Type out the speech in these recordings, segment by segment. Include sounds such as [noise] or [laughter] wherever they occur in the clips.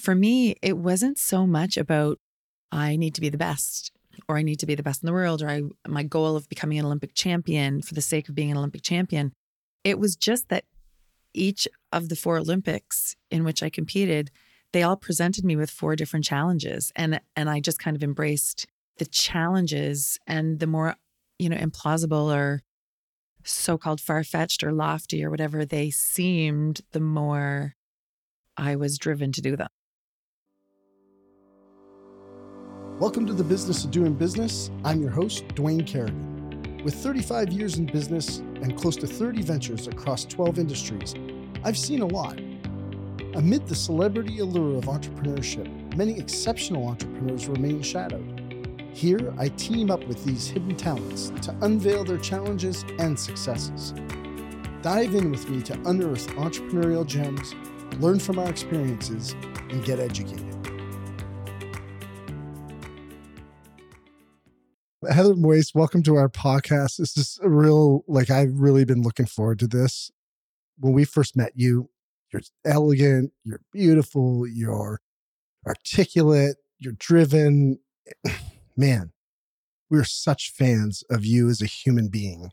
for me, it wasn't so much about I need to be the best or I need to be the best in the world or I my goal of becoming an Olympic champion for the sake of being an Olympic champion. It was just that each of the four Olympics in which I competed, they all presented me with four different challenges and and I just kind of embraced the challenges and the more you know implausible or so-called far-fetched or lofty or whatever they seemed the more I was driven to do them. Welcome to the Business of Doing Business. I'm your host, Dwayne Kerrigan. With 35 years in business and close to 30 ventures across 12 industries, I've seen a lot. Amid the celebrity allure of entrepreneurship, many exceptional entrepreneurs remain shadowed. Here, I team up with these hidden talents to unveil their challenges and successes. Dive in with me to unearth entrepreneurial gems, learn from our experiences, and get educated. Heather Moyse, welcome to our podcast. This is a real, like, I've really been looking forward to this. When we first met you, you're elegant, you're beautiful, you're articulate, you're driven. [clears throat] man, we're such fans of you as a human being.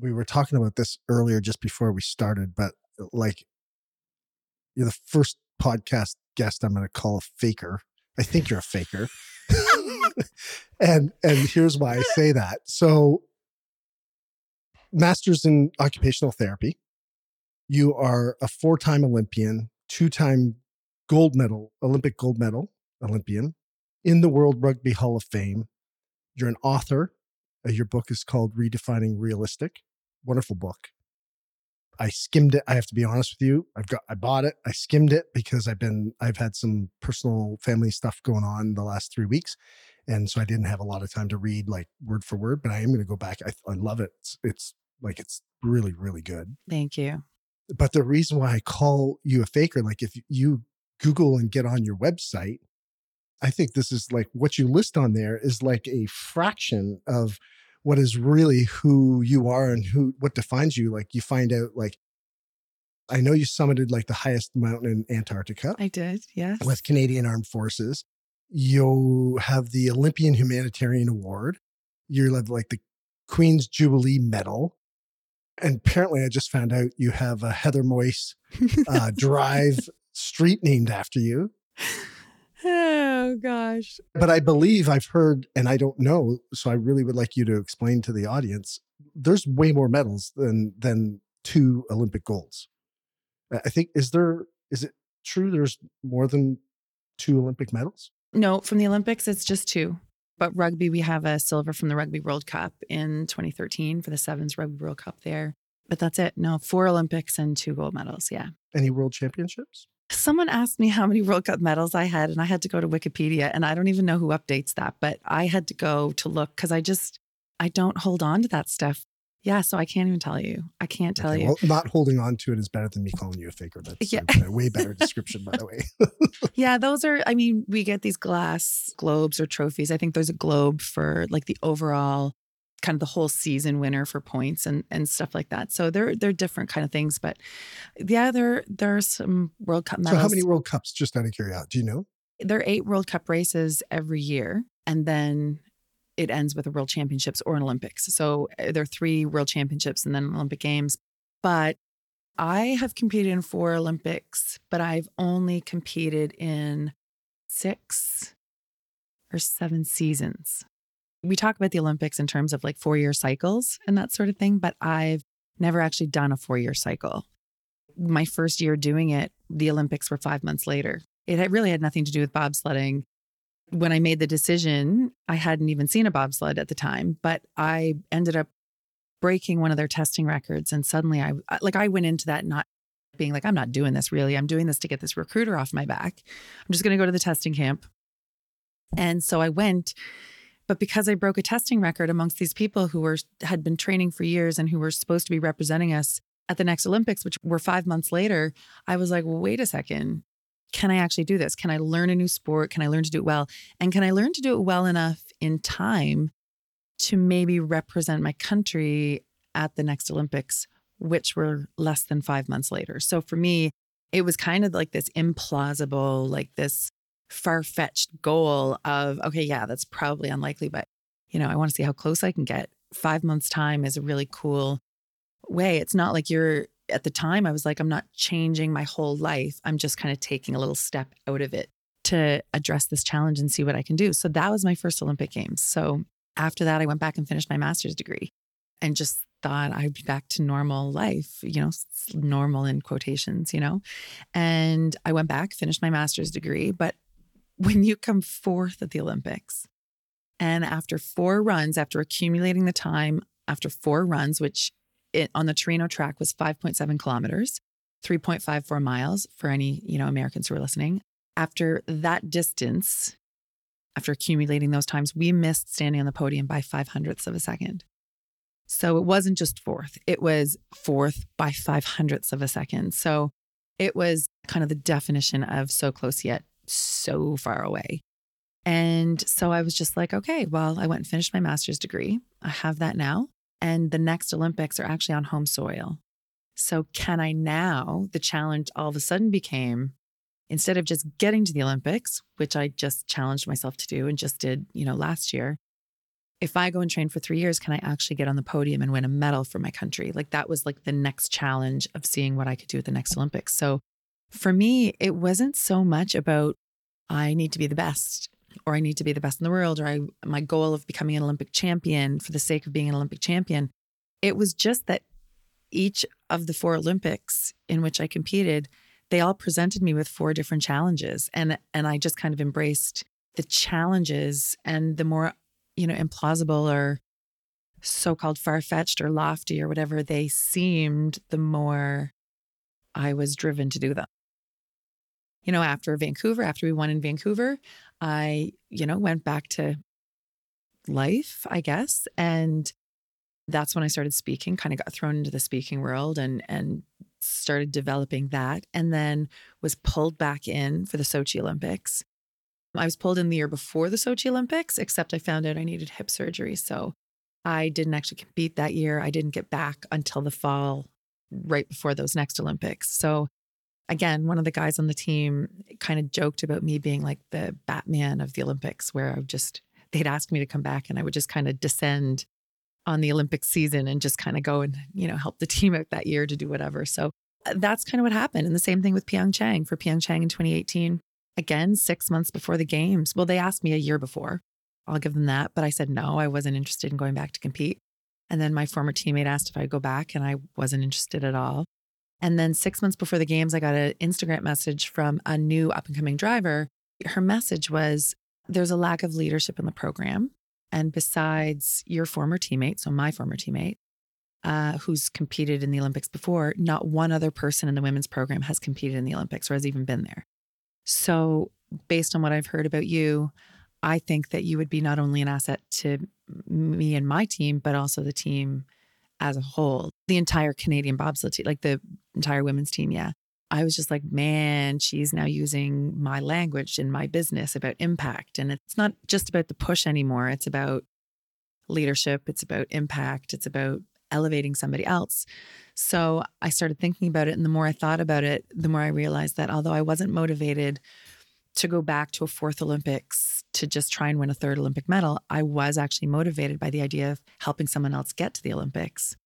We were talking about this earlier just before we started, but like you're the first podcast guest I'm going to call a faker. I think you're a faker. [laughs] and and here's why I say that. So masters in occupational therapy. You are a four-time Olympian, two-time gold medal, Olympic gold medal Olympian, in the World Rugby Hall of Fame. You're an author. Uh, your book is called Redefining Realistic. Wonderful book. I skimmed it. I have to be honest with you. I've got I bought it. I skimmed it because I've been I've had some personal family stuff going on the last three weeks, and so I didn't have a lot of time to read like word for word. But I am going to go back. I, I love it. It's, it's like it's really really good. Thank you. But the reason why I call you a faker, like if you Google and get on your website, I think this is like what you list on there is like a fraction of what is really who you are and who what defines you. Like you find out like I know you summited like the highest mountain in Antarctica. I did, yes. With Canadian Armed Forces. You have the Olympian Humanitarian Award. You have like the Queen's Jubilee Medal. And apparently, I just found out you have a Heather Moyse uh, [laughs] Drive street named after you. Oh gosh. But I believe I've heard, and I don't know, so I really would like you to explain to the audience. There's way more medals than than two Olympic golds. I think is there is it true there's more than two Olympic medals? No, from the Olympics it's just two. But rugby, we have a silver from the Rugby World Cup in 2013 for the Sevens Rugby World Cup there. But that's it. No, four Olympics and two gold medals. Yeah. Any world championships? Someone asked me how many World Cup medals I had, and I had to go to Wikipedia, and I don't even know who updates that, but I had to go to look because I just, I don't hold on to that stuff. Yeah, so I can't even tell you. I can't tell okay, you. Well, not holding on to it is better than me calling you a faker. That's yeah. a, a way better description, by the way. [laughs] yeah, those are, I mean, we get these glass globes or trophies. I think there's a globe for like the overall kind of the whole season winner for points and and stuff like that. So they're they're different kind of things, but yeah, there there's some World Cup medals. So how many World Cups? Just out of curiosity, do you know? There are eight World Cup races every year, and then it ends with a World Championships or an Olympics. So uh, there are three World Championships and then Olympic Games. But I have competed in four Olympics, but I've only competed in six or seven seasons we talk about the Olympics in terms of like four year cycles and that sort of thing, but I've never actually done a four year cycle. My first year doing it, the Olympics were five months later. It really had nothing to do with bobsledding. When I made the decision, I hadn't even seen a bobsled at the time, but I ended up breaking one of their testing records. And suddenly I, like, I went into that not being like, I'm not doing this really. I'm doing this to get this recruiter off my back. I'm just going to go to the testing camp. And so I went but because I broke a testing record amongst these people who were had been training for years and who were supposed to be representing us at the next Olympics, which were five months later, I was like, well, wait a second. Can I actually do this? Can I learn a new sport? Can I learn to do it well? And can I learn to do it well enough in time to maybe represent my country at the next Olympics, which were less than five months later? So for me, it was kind of like this implausible, like this far fetched goal of, okay, yeah, that's probably unlikely, but, you know, I want to see how close I can get. Five months' time is a really cool way. It's not like you're, at the time, I was like, I'm not changing my whole life. I'm just kind of taking a little step out of it to address this challenge and see what I can do. So that was my first Olympic Games. So after that, I went back and finished my master's degree and just thought I'd be back to normal life, you know, normal in quotations, you know. And I went back, finished my master's degree. But when you come fourth at the Olympics, and after four runs, after accumulating the time, after four runs, which it, on the Torino track was 5.7 kilometers, 3.54 miles for any, you know, Americans who are listening. After that distance, after accumulating those times, we missed standing on the podium by five hundredths of a second. So it wasn't just fourth, it was fourth by five hundredths of a second. So it was kind of the definition of so close yet so far away. And so I was just like, okay, well, I went and finished my master's degree. I have that now. And the next Olympics are actually on home soil. So, can I now? The challenge all of a sudden became instead of just getting to the Olympics, which I just challenged myself to do and just did, you know, last year, if I go and train for three years, can I actually get on the podium and win a medal for my country? Like that was like the next challenge of seeing what I could do at the next Olympics. So for me, it wasn't so much about I need to be the best or I need to be the best in the world or I my goal of becoming an Olympic champion for the sake of being an Olympic champion. It was just that each of the four Olympics in which I competed, they all presented me with four different challenges and and I just kind of embraced the challenges and the more you know, implausible or so called far fetched or lofty or whatever they seemed, the more I was driven to do them. You know, after Vancouver, after we won in Vancouver, I, you know, went back to life, I guess. And that's when I started speaking, kind of got thrown into the speaking world and and started developing that and then was pulled back in for the Sochi Olympics I was pulled in the year before the Sochi Olympics, except I found out I needed hip surgery. So I didn't actually compete that year. I didn't get back until the fall, right before those next Olympics. So again, one of the guys on the team kind of joked about me being like the Batman of the Olympics, where I would just, they'd ask me to come back and I would just kind of descend on the Olympic season and just kind of go and, you know, help the team out that year to do whatever. So uh, that's kind of what happened. And the same thing with Pyeongchang for Pyeongchang in 2018 again six months before the games. Well, they asked me a year before. I'll give them that. But I said no, I wasn't interested in going back to compete. And then my former teammate asked if I'd go back, and I wasn't interested at all. And then six months before the games, I got an Instagram message from a new up and coming driver. Her message was there's a lack of leadership in the program. And besides your former teammate, so my former teammate, uh, who's competed in the Olympics before, not one other person in the women's program has competed in the Olympics or has even been there. So, based on what I've heard about you, I think that you would be not only an asset to me and my team, but also the team as a whole, the entire Canadian bobsled team, like the entire women's team. Yeah. I was just like, man, she's now using my language in my business about impact. And it's not just about the push anymore. It's about leadership, it's about impact, it's about elevating somebody else. So I started thinking about it. And the more I thought about it, the more I realized that although I wasn't motivated to go back to a fourth Olympics to just try and win a third Olympic medal, I was actually motivated by the idea of helping someone else get to the Olympics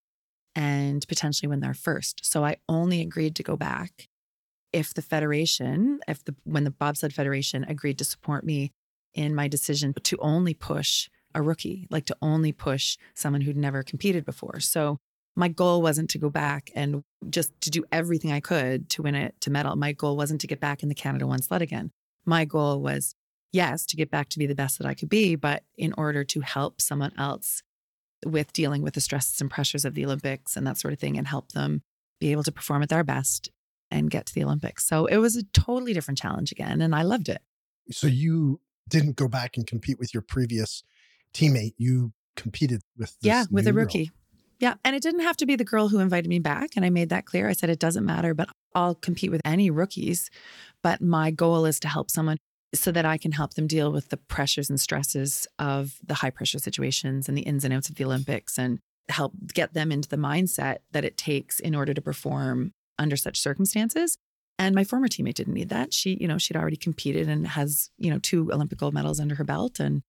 and potentially win their first. So I only agreed to go back if the federation, if the when the bobsled federation agreed to support me in my decision to only push a rookie, like to only push someone who'd never competed before. So my goal wasn't to go back and just to do everything I could to win it to medal. My goal wasn't to get back in the Canada one sled again. My goal was, yes, to get back to be the best that I could be, but in order to help someone else with dealing with the stresses and pressures of the Olympics and that sort of thing and help them be able to perform at their best and get to the Olympics. So it was a totally different challenge again. And I loved it. So you didn't go back and compete with your previous teammate, you competed with yeah with a rookie. Girl. Yeah, and it didn't have to be the girl who invited me back, and I made that clear. I said it doesn't matter, but I'll compete with any rookies. But my goal is to help someone so that I can help them deal with the pressures and stresses of the high pressure situations and the ins and outs of the Olympics and help get them into the mindset that it takes in order to perform under such circumstances And my former teammate didn't need that. She, you know, she'd already competed and has, you know, two Olympic gold medals under her belt. And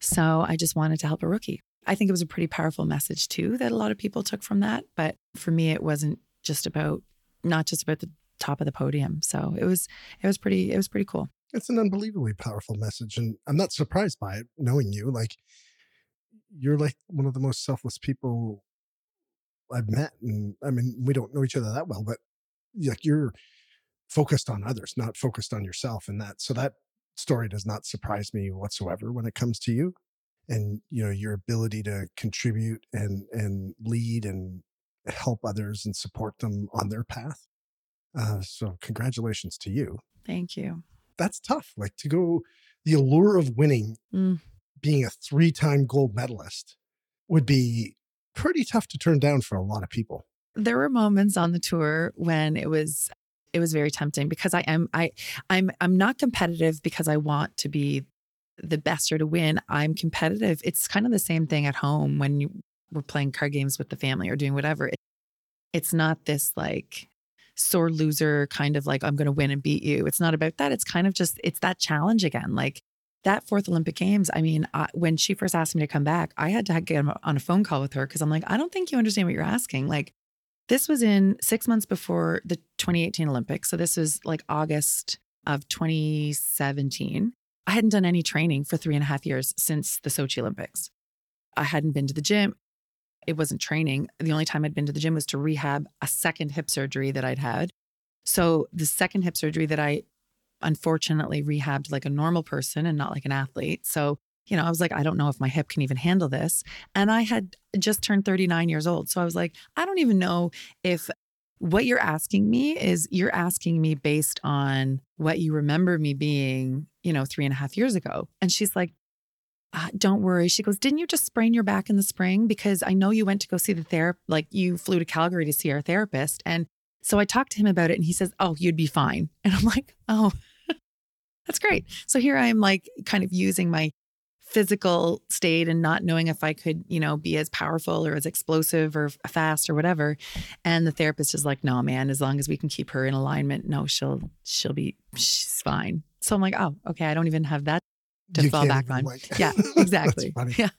so I just wanted to help a rookie. I think it was a pretty powerful message too that a lot of people took from that. But for me, it wasn't just about, not just about the top of the podium. So it was, it was pretty, it was pretty cool. It's an unbelievably powerful message. And I'm not surprised by it, knowing you. Like, you're like one of the most selfless people I've met. And I mean, we don't know each other that well, but like you're focused on others, not focused on yourself. And that, so that story does not surprise me whatsoever when it comes to you and, you know, your ability to contribute and, and lead and help others and support them on their path. Uh, so congratulations to you. Thank you. That's tough. Like to go the allure of winning, Mm. being a three time gold medalist would be pretty tough to turn down for a lot of people. there were moments on the tour when it was it was very tempting because I am I I'm I'm not competitive because I want to be the best or to win. I'm competitive. It's kind of the same thing at home when you were playing card games with the family or doing whatever. It, it's not this like sore loser kind of like I'm going to win and beat you. It's not about that. It's kind of just it's that challenge again. Like that fourth Olympic Games. I mean, I, when she first asked me to come back, I had to get on a phone call with her because I'm like, I don't think you understand what you're asking. Like this was in six months before the 2018 Olympics. So this was like August of 2017. I hadn't done any training for three and a half years since the Sochi Olympics. I hadn't been to the gym. It wasn't training. The only time I'd been to the gym was to rehab a second hip surgery that I'd had. So the second hip surgery that I unfortunately rehabbed like a normal person and not like an athlete. So, you know, I was like, I don't know if my hip can even handle this. And I had just turned 39 years old. So I was like, I don't even know if what you're asking me is you're asking me based on what you remember me being, you know, three and a half years ago. And she's like, uh, don't worry. She goes, Didn't you just sprain your back in the spring? Because I know you went to go see the therapist, like you flew to Calgary to see our therapist. And so I talked to him about it and he says, Oh, you'd be fine. [laughs] And I'm like, Oh, [laughs] that's great. So here I am, like, kind of using my physical state and not knowing if I could, you know, be as powerful or as explosive or fast or whatever. And the therapist is like, no, man, as long as we can keep her in alignment, no, she'll, she'll be, she's fine. So I'm like, oh, okay. I don't even have that to You fall back on. like- [laughs] Yeah, exactly. Yeah.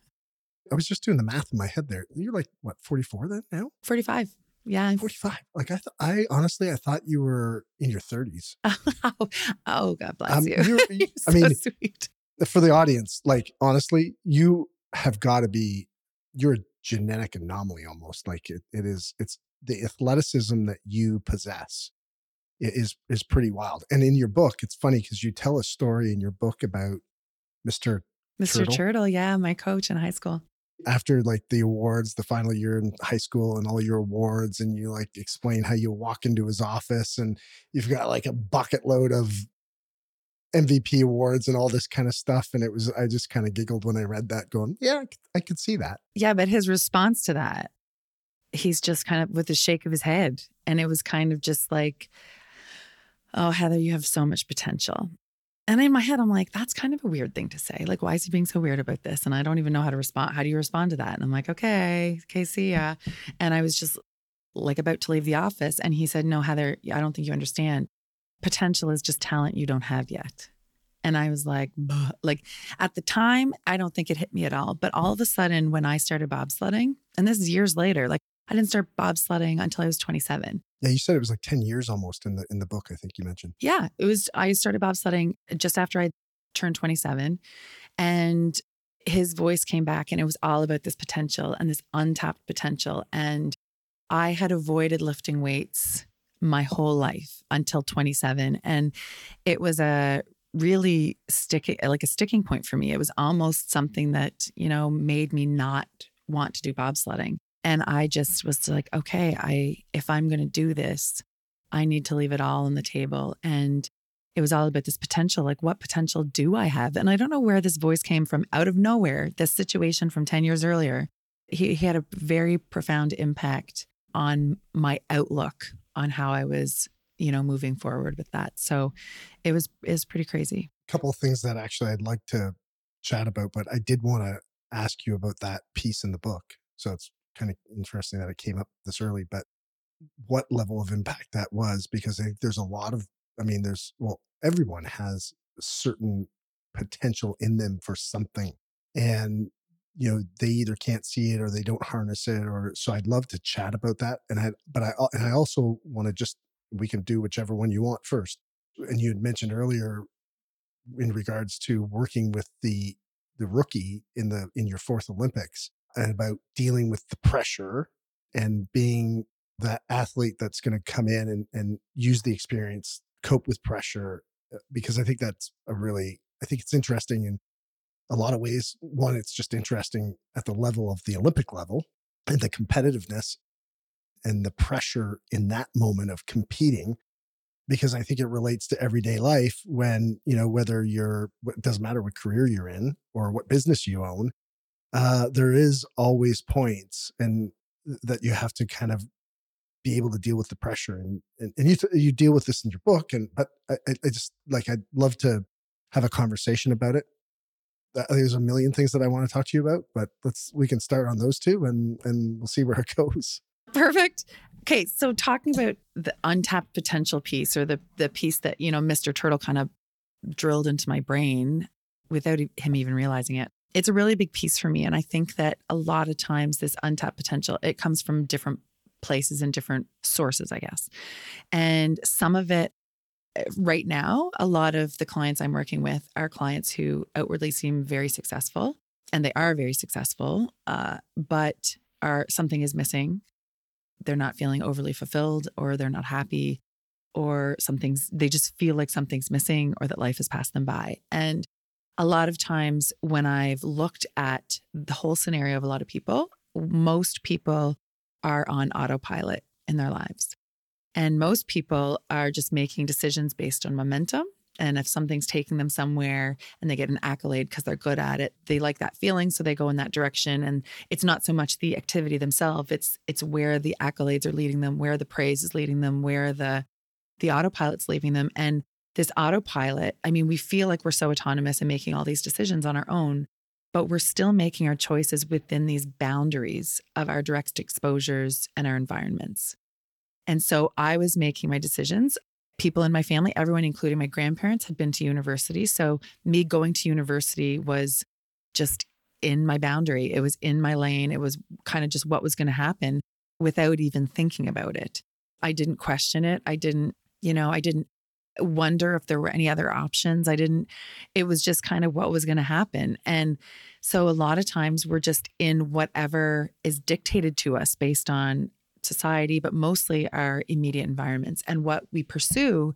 I was just doing the math in my head there. You're like, what, 44 then now? 45. Yeah. 45. Like I th- I honestly, I thought you were in your 30s. [laughs] oh, oh, God bless Um, you. you're- [laughs] You're I so mean, sweet. For the audience, like honestly, you have got to be, you're a genetic anomaly almost. Like it, it is, it's the athleticism that you possess is is pretty wild. And in your book, it's funny because you tell a story in your book about Mr. Mr. Turtle? Turtle. Yeah. My coach in high school. after like the awards, the final year in high school and all your awards, and you like explain how you walk into his office and you've got like a bucket load of MVP awards and all this kind of stuff. And it was, I just kind of giggled when I read that, going, yeah, I could see that. Yeah, but his response to that, he's just kind of with a shake of his head. And it was kind of just like, oh, Heather, you have so much potential. And in my head, I'm like, that's kind of a weird thing to say. Like, why is he being so weird about this? And I don't even know how to respond. How do you respond to that? And I'm like, okay, okay, see ya. And I was just like about to leave the office. And he said, no, Heather, I don't think you understand. Potential is just talent you don't have yet. And I was like, "Buh." like at the time, I don't think it hit me at all. But all of a sudden, when I started bobsledding, and this is years later, like I didn't start bobsledding until I was 27. Yeah, you said it was like 10 years almost in the in the book, I think you mentioned. Yeah, it was, I started bobsledding just after I turned 27. And his voice came back, and it was all about this potential and this untapped potential. And I had avoided lifting weights my whole life until 27. And it was a really sticking, like a sticking point for me. It was almost something that, you know, made me not want to do bobsledding. And I just was like, okay, I, if I'm going to do this, I need to leave it all on the table. And it was all about this potential. Like, what potential do I have? And I don't know where this voice came from out of nowhere, this situation from 10 years earlier. He, he had a very profound impact on my outlook on how I was, you know, moving forward with that. So it was, was pretty crazy. A couple of things that actually I'd like to chat about, but I did want to ask you about that piece in the book. So it's kind of interesting that it came up this early. But what level of impact that was because there's a lot of, I mean, there's, well, everyone has certain potential in them for something. And, you know, they either can't see it or they don't harness it. Or so I'd love to chat about that. And I, but I, and I also want to just, we can do whichever one you want first. And you had mentioned earlier in regards to working with the, the rookie in the, in your fourth Olympics and about dealing with the pressure and being that athlete that's going to come in and, and use the experience, cope with pressure, uh, because I think that's a really, I think it's interesting in a lot of ways. One, it's just interesting at the level of the Olympic level and the competitiveness and the pressure in that moment of competing because I think it relates to everyday life when, you know, whether you're, it doesn't matter what career you're in or what business you own, uh, there is always points and that you have to kind of be able to deal with the pressure and and, and you you deal with this in your book and but I, I just like I'd love to have a conversation about it. There's a million things that I want to talk to you about, but let's we can start on those two and and we'll see where [laughs] it goes. Perfect. Okay, so talking about the untapped potential piece or the the piece that, you know, Mr. Turtle kind of drilled into my brain without him even realizing it. It's a really big piece for me and I think that a lot of times this untapped potential it comes from different places and different sources, I guess. And some of it eh, right now, a lot of the clients I'm working with are clients who outwardly seem very successful and they are very successful, uh, but are something is missing. They're not feeling overly fulfilled or they're not happy or something's they just feel like something's missing or that life has passed them by. And a lot of times when I've looked at the whole scenario of a lot of people, most people are on autopilot in their lives. And most people are just making decisions based on momentum. And if something's taking them somewhere and they get an accolade because they're good at it, they like that feeling. So they go in that direction. And it's not so much the activity themselves, it's it's where the accolades are leading them, where the praise is leading them, where the the autopilot's leaving them. And this autopilot, I mean, we feel like we're so autonomous and making all these decisions on our own but we're still making our choices within these boundaries of our direct exposures and our environments. And so I was making my decisions. People in my family, everyone, including my grandparents, had been to university. So me going to university was just in my boundary. It was in my lane. It was kind of just what was going to happen without even thinking about it. I didn't question it. I didn't, you know, I didn't wonder if there were any other options. I didn't, it was just kind of what was going to happen. And so a lot of times we're just in whatever is dictated to us based on society, but mostly our immediate environments. And what we pursue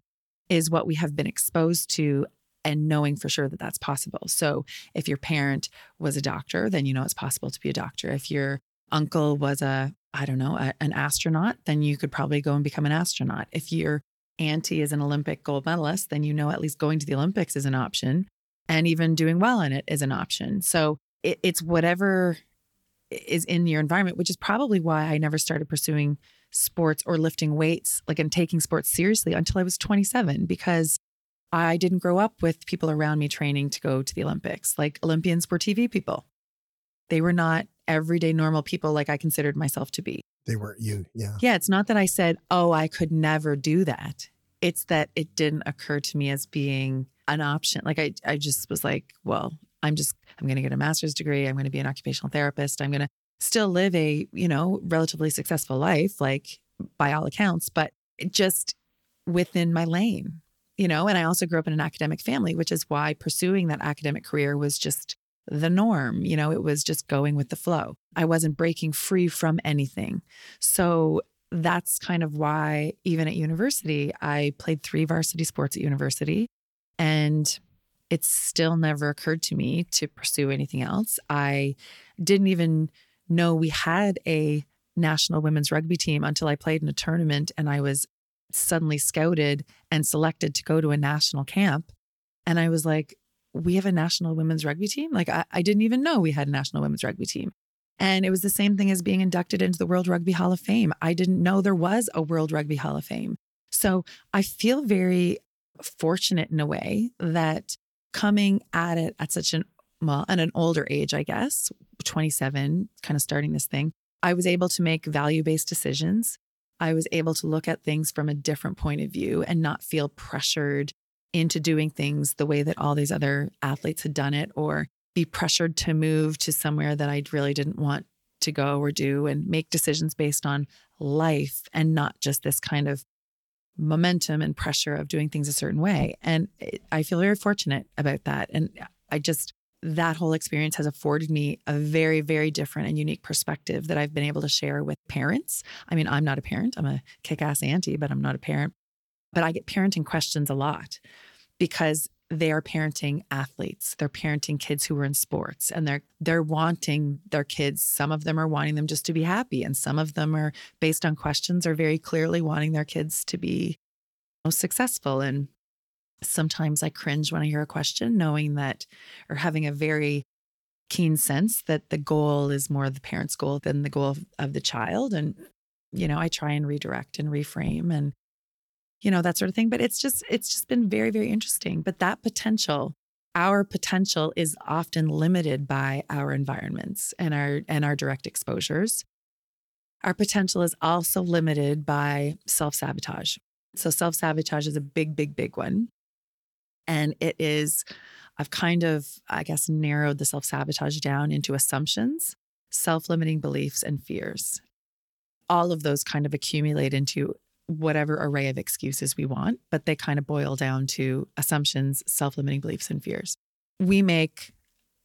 is what we have been exposed to and knowing for sure that that's possible. So if your parent was a doctor, then you know it's possible to be a doctor. If your uncle was a I don't know, a, an astronaut, then you could probably go and become an astronaut. If your auntie is an Olympic gold medalist, then you know at least going to the Olympics is an option and even doing well in it is an option. So it, it's whatever is in your environment, which is probably why I never started pursuing sports or lifting weights, like and taking sports seriously until I was 27, because I didn't grow up with people around me training to go to the Olympics. Like Olympians were TV people. They were not everyday normal people like I considered myself to be. They weren't you. Yeah. Yeah. It's not that I said, oh, I could never do that. It's that it didn't occur to me as being an option. Like I, I just was like, well, I'm just, I'm going to get a master's degree. I'm going to be an occupational therapist. I'm going to still live a, you know, relatively successful life, like by all accounts, but just within my lane, you know. And I also grew up in an academic family, which is why pursuing that academic career was just the norm. You know, it was just going with the flow. I wasn't breaking free from anything. So that's kind of why, even at university, I played three varsity sports at university. And it still never occurred to me to pursue anything else. I didn't even know we had a national women's rugby team until I played in a tournament and I was suddenly scouted and selected to go to a national camp. And I was like, we have a national women's rugby team? Like, I, I didn't even know we had a national women's rugby team. And it was the same thing as being inducted into the World Rugby Hall of Fame. I didn't know there was a World Rugby Hall of Fame. So I feel very fortunate in a way that coming at it at such an well, at an older age, I guess, 27, kind of starting this thing, I was able to make value based decisions. I was able to look at things from a different point of view and not feel pressured into doing things the way that all these other athletes had done it or be pressured to move to somewhere that I really didn't want to go or do and make decisions based on life and not just this kind of momentum and pressure of doing things a certain way. And I feel very fortunate about that. And I just, that whole experience has afforded me a very, very different and unique perspective that I've been able to share with parents. I mean, I'm not a parent, I'm a kick ass auntie, but I'm not a parent. But I get parenting questions a lot because they are parenting athletes. They're parenting kids who are in sports and they're they're wanting their kids. Some of them are wanting them just to be happy and some of them are based on questions are very clearly wanting their kids to be most successful and sometimes I cringe when I hear a question knowing that or having a very keen sense that the goal is more the parent's goal than the goal of, of the child and you know, I try and redirect and reframe and you know, that sort of thing. But it's just, it's just been very, very interesting. But that potential, our potential is often limited by our environments and our and our direct exposures. Our potential is also limited by self-sabotage. So self-sabotage is a big, big, big one. And it is, I've kind of, I guess, narrowed the self-sabotage down into assumptions, self-limiting beliefs, and fears all of those kind of accumulate into whatever array of excuses we want, but they kind of boil down to assumptions, self limiting beliefs, and fears. We make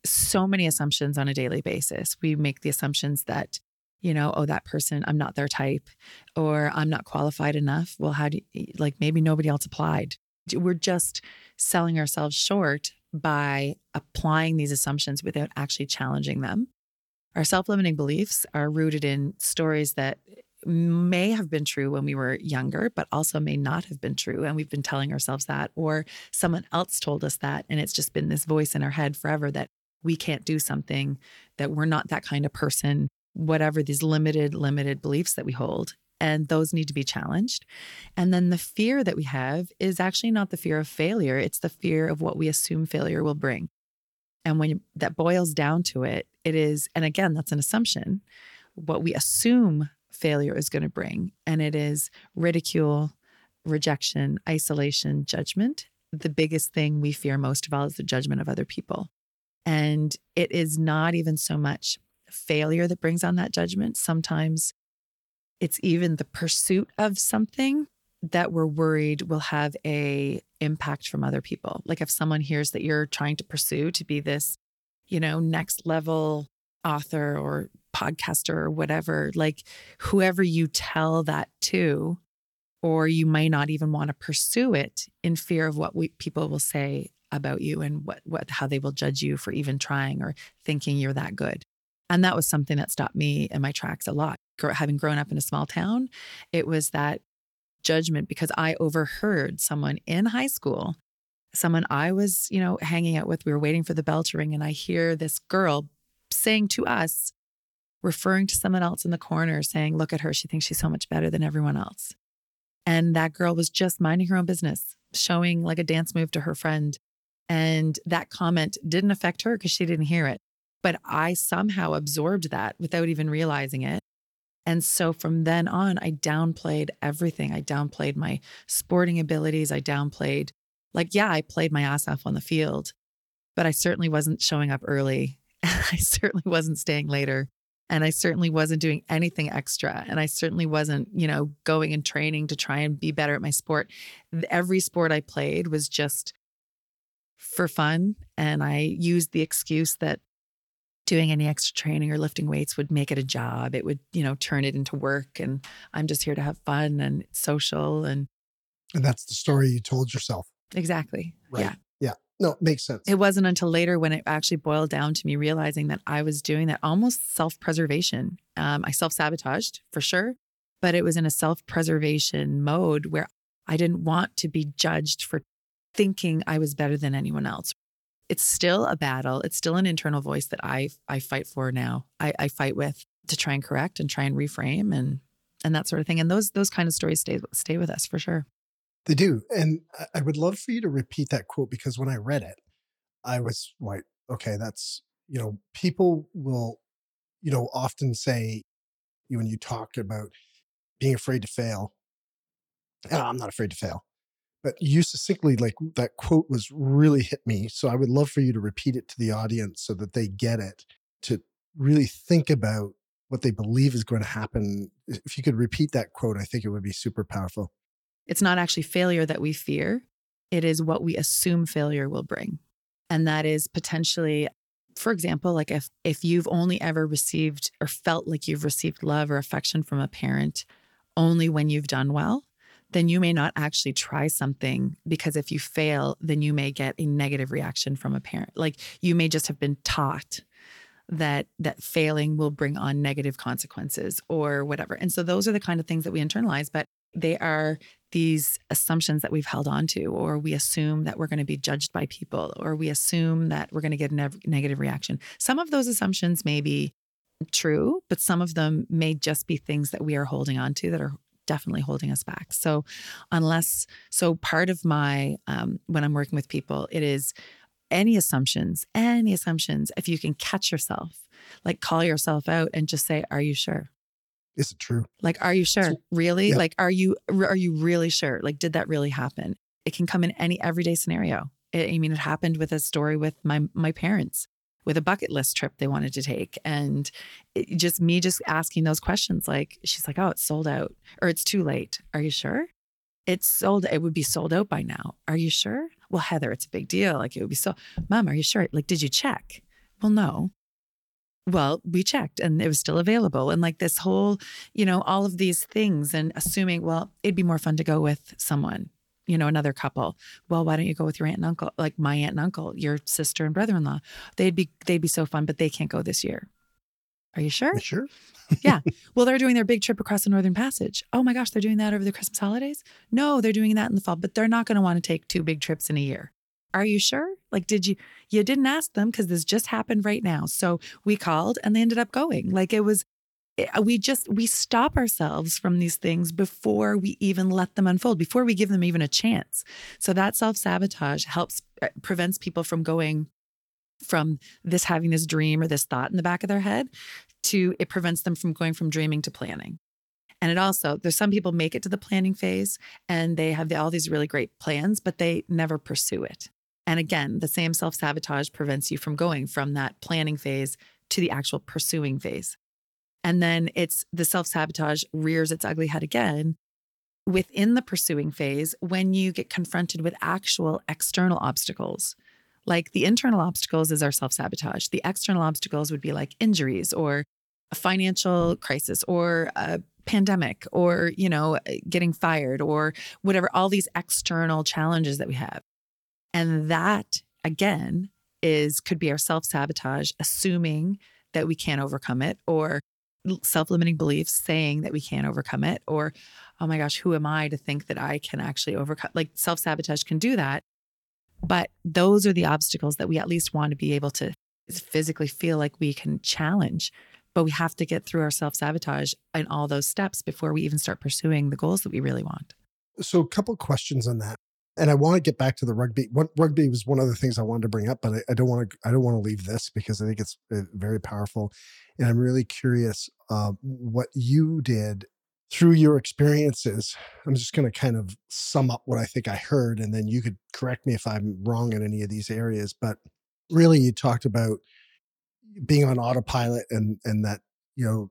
so many assumptions on a daily basis. We make the assumptions that, you know, oh, that person, I'm not their type, or I'm not qualified enough. Well, how do you, like maybe nobody else applied? We're just selling ourselves short by applying these assumptions without actually challenging them. Our self limiting beliefs are rooted in stories that may have been true when we were younger, but also may not have been true. And we've been telling ourselves that, or someone else told us that. And it's just been this voice in our head forever that we can't do something, that we're not that kind of person, whatever these limited, limited beliefs that we hold. And those need to be challenged. And then the fear that we have is actually not the fear of failure, it's the fear of what we assume failure will bring. And when that boils down to it, it is, and again, that's an assumption. What we assume failure is going to bring. And it is ridicule, rejection, isolation, judgment. The biggest thing we fear most of all is the judgment of other people. And it is not even so much failure that brings on that judgment. Sometimes it's even the pursuit of something that we're worried will have a impact from other people. Like if someone hears that you're trying to pursue to be this, you know, next level author or podcaster or whatever, like whoever you tell that to, or you may not even want to pursue it in fear of what we, people will say about you and what, what how they will judge you for even trying or thinking you're that good. And that was something that stopped me in my tracks a lot. Having grown up in a small town, it was that judgment because I overheard someone in high school, someone I was, you know, hanging out with, we were waiting for the bell to ring, and I hear this girl saying to us, referring to someone else in the corner, saying, Look at her. She thinks she's so much better than everyone else. And that girl was just minding her own business, showing like a dance move to her friend. And that comment didn't affect her because she didn't hear it. But I somehow absorbed that without even realizing it. And so from then on, I downplayed everything. I downplayed my sporting abilities. I downplayed, like, yeah, I played my ass off on the field, but I certainly wasn't showing up early. [laughs] I certainly wasn't staying later. And I certainly wasn't doing anything extra. And I certainly wasn't, you know, going and training to try and be better at my sport. Every sport I played was just for fun. And I used the excuse that doing any extra training or lifting weights would make it a job. It would, you know, turn it into work. And I'm just here to have fun and social. And, and that's the story you told yourself. Exactly. Right. Yeah. No, it makes sense. It wasn't until later when it actually boiled down to me realizing that I was doing that almost self preservation. Um, I self sabotaged for sure, but it was in a self preservation mode where I didn't want to be judged for thinking I was better than anyone else. It's still a battle. It's still an internal voice that I I fight for now. I, I fight with to try and correct and try and reframe and and that sort of thing. And those those kind of stories stay stay with us for sure. They do. And I would love for you to repeat that quote because when I read it, I was like, okay, that's, you know, people will, you know, often say, when you talk about being afraid to fail. Oh, I'm not afraid to fail. But you succinctly, like that quote was really hit me. So I would love for you to repeat it to the audience so that they get it, to really think about what they believe is going to happen. If you could repeat that quote, I think it would be super powerful. It's not actually failure that we fear, it is what we assume failure will bring. And that is potentially for example, like if if you've only ever received or felt like you've received love or affection from a parent only when you've done well, then you may not actually try something because if you fail, then you may get a negative reaction from a parent. Like you may just have been taught that that failing will bring on negative consequences or whatever. And so those are the kind of things that we internalize, but they are these assumptions that we've held on to, or we assume that we're going to be judged by people, or we assume that we're going to get a ne- negative reaction. Some of those assumptions may be true, but some of them may just be things that we are holding on to that are definitely holding us back. So, unless, so part of my, um, when I'm working with people, it is any assumptions, any assumptions, if you can catch yourself, like call yourself out and just say, Are you sure? Is it true? Like, are you sure? So, really? Yeah. Like, are you are you really sure? Like, did that really happen? It can come in any everyday scenario. It, I mean, it happened with a story with my my parents with a bucket list trip they wanted to take, and it, just me just asking those questions. Like, she's like, "Oh, it's sold out, or it's too late. Are you sure? It's sold. It would be sold out by now. Are you sure? Well, Heather, it's a big deal. Like, it would be so. Mom, are you sure? Like, did you check? Well, no well, we checked and it was still available. And like this whole, you know, all of these things and assuming, well, it'd be more fun to go with someone, you know, another couple. Well, why don't you go with your aunt and uncle? Like my aunt and uncle, your sister and brother in law. They'd be they'd be so fun, but they can't go this year. Are you sure? sure. [laughs] yeah. Well, they're doing their big trip across the Northern Passage. Oh my gosh, they're doing that over the Christmas holidays? No, they're doing that in the fall, but they're not going to want to take two big trips in a year. Are you sure? Like, did you, you didn't ask them because this just happened right now. So we called and they ended up going. Like, it was, eh, we just, we stop ourselves from these things before we even let them unfold, before we give them even a chance. So that self sabotage helps, eh, prevents people from going from this having this dream or this thought in the back of their head to it prevents them from going from dreaming to planning. And it also, there's some people make it to the planning phase and they have all these really great plans, but they never pursue it. And again, the same self sabotage prevents you from going from that planning phase to the actual pursuing phase. And then it's the self sabotage rears its ugly head again within the pursuing phase when you get confronted with actual external obstacles. Like the internal obstacles is our self sabotage. The external obstacles would be like injuries or a financial crisis or a pandemic or, you know, getting fired or whatever, all these external challenges that we have. And that again is could be our self-sabotage assuming that we can't overcome it or self-limiting beliefs saying that we can't overcome it or oh my gosh who am i to think that i can actually overcome like self-sabotage can do that. But those are the obstacles that we at least want to be able to physically feel like we can challenge. But we have to get through our self-sabotage and all those steps before we even start pursuing the goals that we really want. So a couple questions on that and I want to get back to the rugby. Rugby was one of the things I wanted to bring up, but I, I don't want to. I don't want to leave this because I think it's uh, very powerful, and I'm really curious uh, what you did through your experiences. I'm just going to kind of sum up what I think I heard, and then you could correct me if I'm wrong in any of these areas. But really, you talked about being on autopilot, and and that you know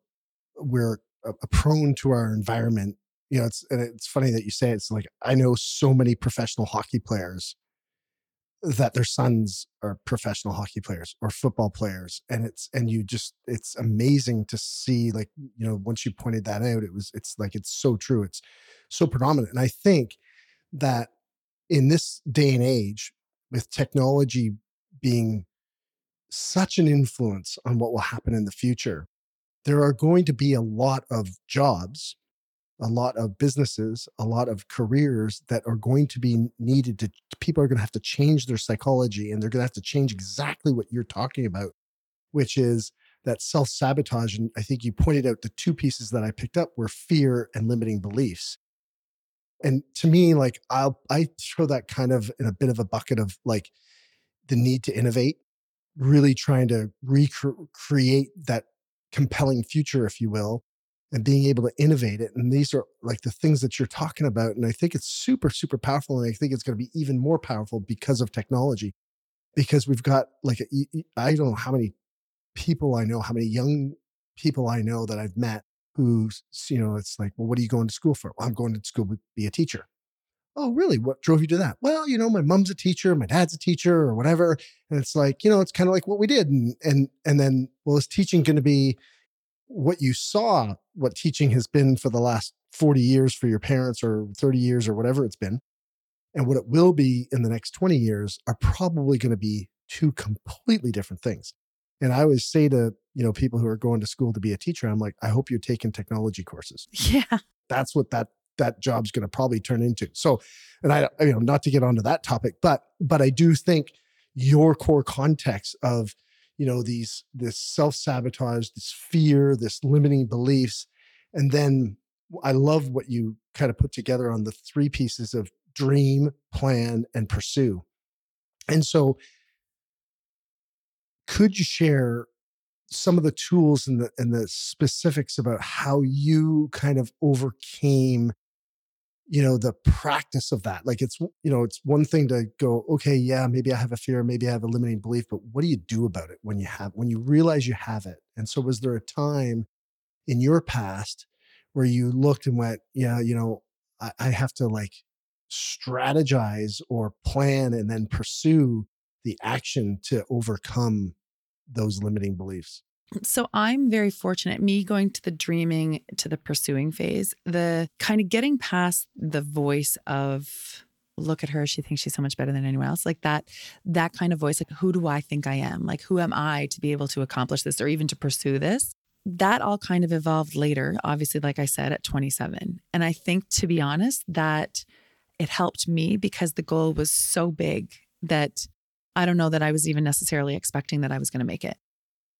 we're uh, prone to our environment you know, it's and it's funny that you say it. it's like I know so many professional hockey players that their sons are professional hockey players or football players and it's and you just it's amazing to see like you know once you pointed that out it was it's like it's so true it's so predominant and i think that in this day and age with technology being such an influence on what will happen in the future there are going to be a lot of jobs a lot of businesses, a lot of careers that are going to be needed to people are going to have to change their psychology and they're going to have to change exactly what you're talking about, which is that self sabotage. And I think you pointed out the two pieces that I picked up were fear and limiting beliefs. And to me, like I'll I throw that kind of in a bit of a bucket of like the need to innovate, really trying to recreate that compelling future, if you will, and being able to innovate it. And these are like the things that you're talking about. And I think it's super, super powerful. And I think it's going to be even more powerful because of technology, because we've got like, I don't know how many people I know, how many young people I know that I've met who, you know, it's like, well, what are you going to school for? Well, I'm going to school to be a teacher. Oh, really? What drove you to that? Well, you know, my mom's a teacher, my dad's a teacher, or whatever. And it's like, you know, it's kind of like what we did. And and and then, well, is teaching going to be what you saw, what teaching has been for the last 40 years for your parents or 30 years or whatever it's been, and what it will be in the next 20 years are probably going to be two completely different things. And I always say to, you know, people who are going to school to be a teacher, I'm like, I hope you're taking technology courses. [laughs] Yeah. That's what that that job's going to probably turn into. So, and I, you know, not to get onto that topic, but but I do think your core context of you know these this self-sabotage this fear this limiting beliefs and then i love what you kind of put together on the three pieces of dream plan and pursue. And so could you share some of the tools and the and the specifics about how you kind of overcame you know the practice of that like it's you know it's one thing to go okay yeah maybe i have a fear maybe i have a limiting belief but what do you do about it when you have when you realize you have it? And so was there a time in your past where you looked and went yeah you know i, I have to like strategize or plan and then pursue the action to overcome those limiting beliefs so I'm very fortunate. Me going to the dreaming to the pursuing phase, the kind of getting past the voice of look at her she thinks she's so much better than anyone else like that that kind of voice like who do i think i am? Like who am i to be able to accomplish this or even to pursue this? That all kind of evolved later obviously like i said at 27 and i think to be honest that it helped me because the goal was so big that i don't know that i was even necessarily expecting that i was going to make it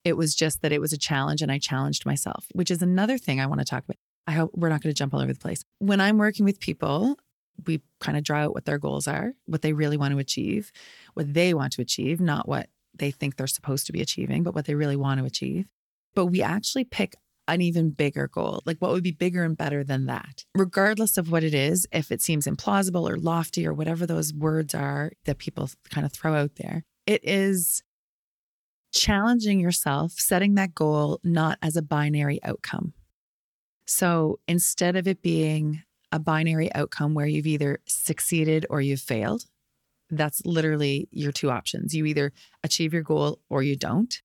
it was just that it was a challenge and I challenged myself, which is another thing I want to talk about. I hope we're not going to jump all over the place. When I'm working with people, we kind of draw out what their goals are, what they really want to achieve, what they want to achieve, not what they think they're supposed to be achieving, but what they really want to achieve. But we actually pick an even bigger goal, like what would be bigger and better than that, regardless of what it is, if it seems implausible or lofty or whatever those words are that people kind of throw out there. It is challenging yourself, setting that goal not as a binary outcome. So instead of it being a binary outcome where you've either succeeded or you've failed, that's literally your two options. You either achieve your goal or you don't.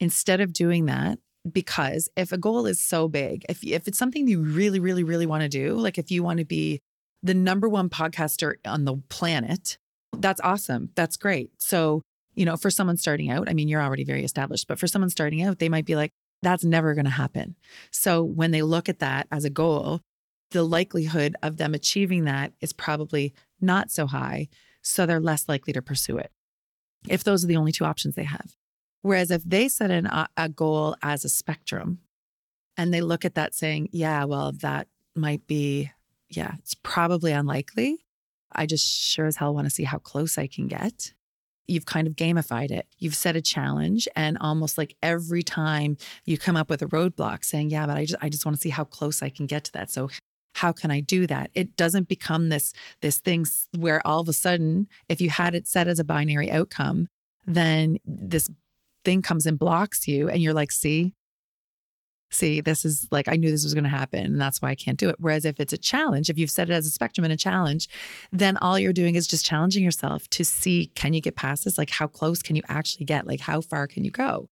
Instead of doing that, because if a goal is so big, if, if it's something you really, really, really want to do, like if you want to be the number one podcaster on the planet, that's awesome. That's great. So you know, for someone starting out, I mean, you're already very established, but for someone starting out, they might be like, that's never going to happen. So when they look at that as a goal, the likelihood of them achieving that is probably not so high. So they're less likely to pursue it if those are the only two options they have. Whereas if they set an, uh, a goal as a spectrum and they look at that saying, yeah, well, that might be, yeah, it's probably unlikely. I just sure as hell want to see how close I can get you've kind of gamified it. You've set a challenge and almost like every time you come up with a roadblock saying, yeah, but I just I just want to see how close I can get to that. So how can I do that? It doesn't become this this thing where all of a sudden if you had it set as a binary outcome, then this thing comes and blocks you and you're like, see, see, this is like, I knew this was going to happen and that's why I can't do it. Whereas if it's a challenge, if you've set it as a spectrum and a challenge, then all you're doing is just challenging yourself to see, can you get past this? Like, how close can you actually get? Like, how far can you go?